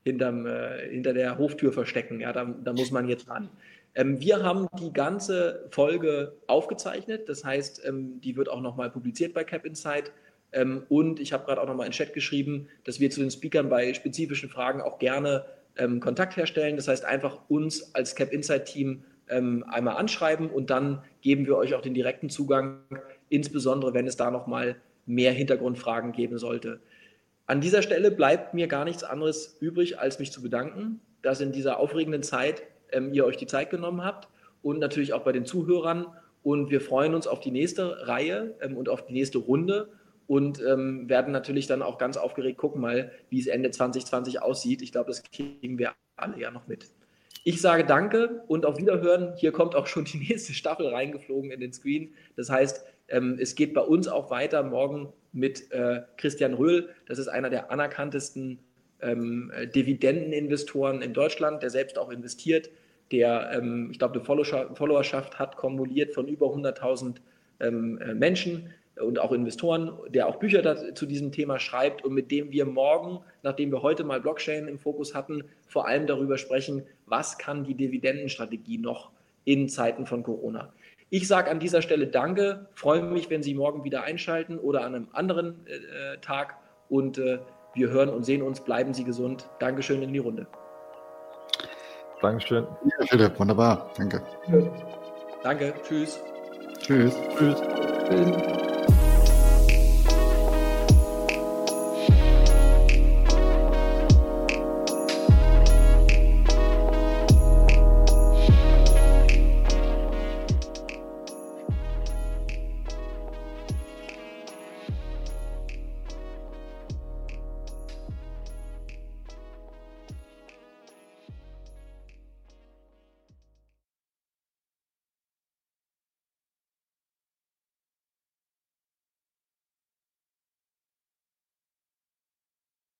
hinterm, äh, hinter der Hoftür verstecken. Ja, da, da muss man jetzt ran. Ähm, wir haben die ganze Folge aufgezeichnet. Das heißt, ähm, die wird auch nochmal publiziert bei Cap Insight. Ähm, und ich habe gerade auch nochmal in Chat geschrieben, dass wir zu den Speakern bei spezifischen Fragen auch gerne ähm, Kontakt herstellen. Das heißt, einfach uns als Cap Insight Team ähm, einmal anschreiben und dann geben wir euch auch den direkten Zugang, insbesondere wenn es da nochmal mehr Hintergrundfragen geben sollte. An dieser Stelle bleibt mir gar nichts anderes übrig, als mich zu bedanken, dass in dieser aufregenden Zeit ähm, ihr euch die Zeit genommen habt und natürlich auch bei den Zuhörern. Und wir freuen uns auf die nächste Reihe ähm, und auf die nächste Runde und ähm, werden natürlich dann auch ganz aufgeregt gucken mal, wie es Ende 2020 aussieht. Ich glaube, das kriegen wir alle ja noch mit. Ich sage Danke und auf Wiederhören. Hier kommt auch schon die nächste Staffel reingeflogen in den Screen. Das heißt, ähm, es geht bei uns auch weiter morgen mit äh, Christian Röhl. Das ist einer der anerkanntesten ähm, Dividendeninvestoren in Deutschland, der selbst auch investiert, der, ähm, ich glaube, eine Followerschaft hat kumuliert von über 100.000 ähm, äh, Menschen und auch Investoren, der auch Bücher dazu, zu diesem Thema schreibt und mit dem wir morgen, nachdem wir heute mal Blockchain im Fokus hatten, vor allem darüber sprechen, was kann die Dividendenstrategie noch in Zeiten von Corona. Ich sage an dieser Stelle Danke, freue mich, wenn Sie morgen wieder einschalten oder an einem anderen äh, Tag und äh, wir hören und sehen uns. Bleiben Sie gesund. Dankeschön in die Runde. Dankeschön. Ja, Philipp, wunderbar. Danke. Danke. Tschüss. Tschüss. Tschüss. Tschüss.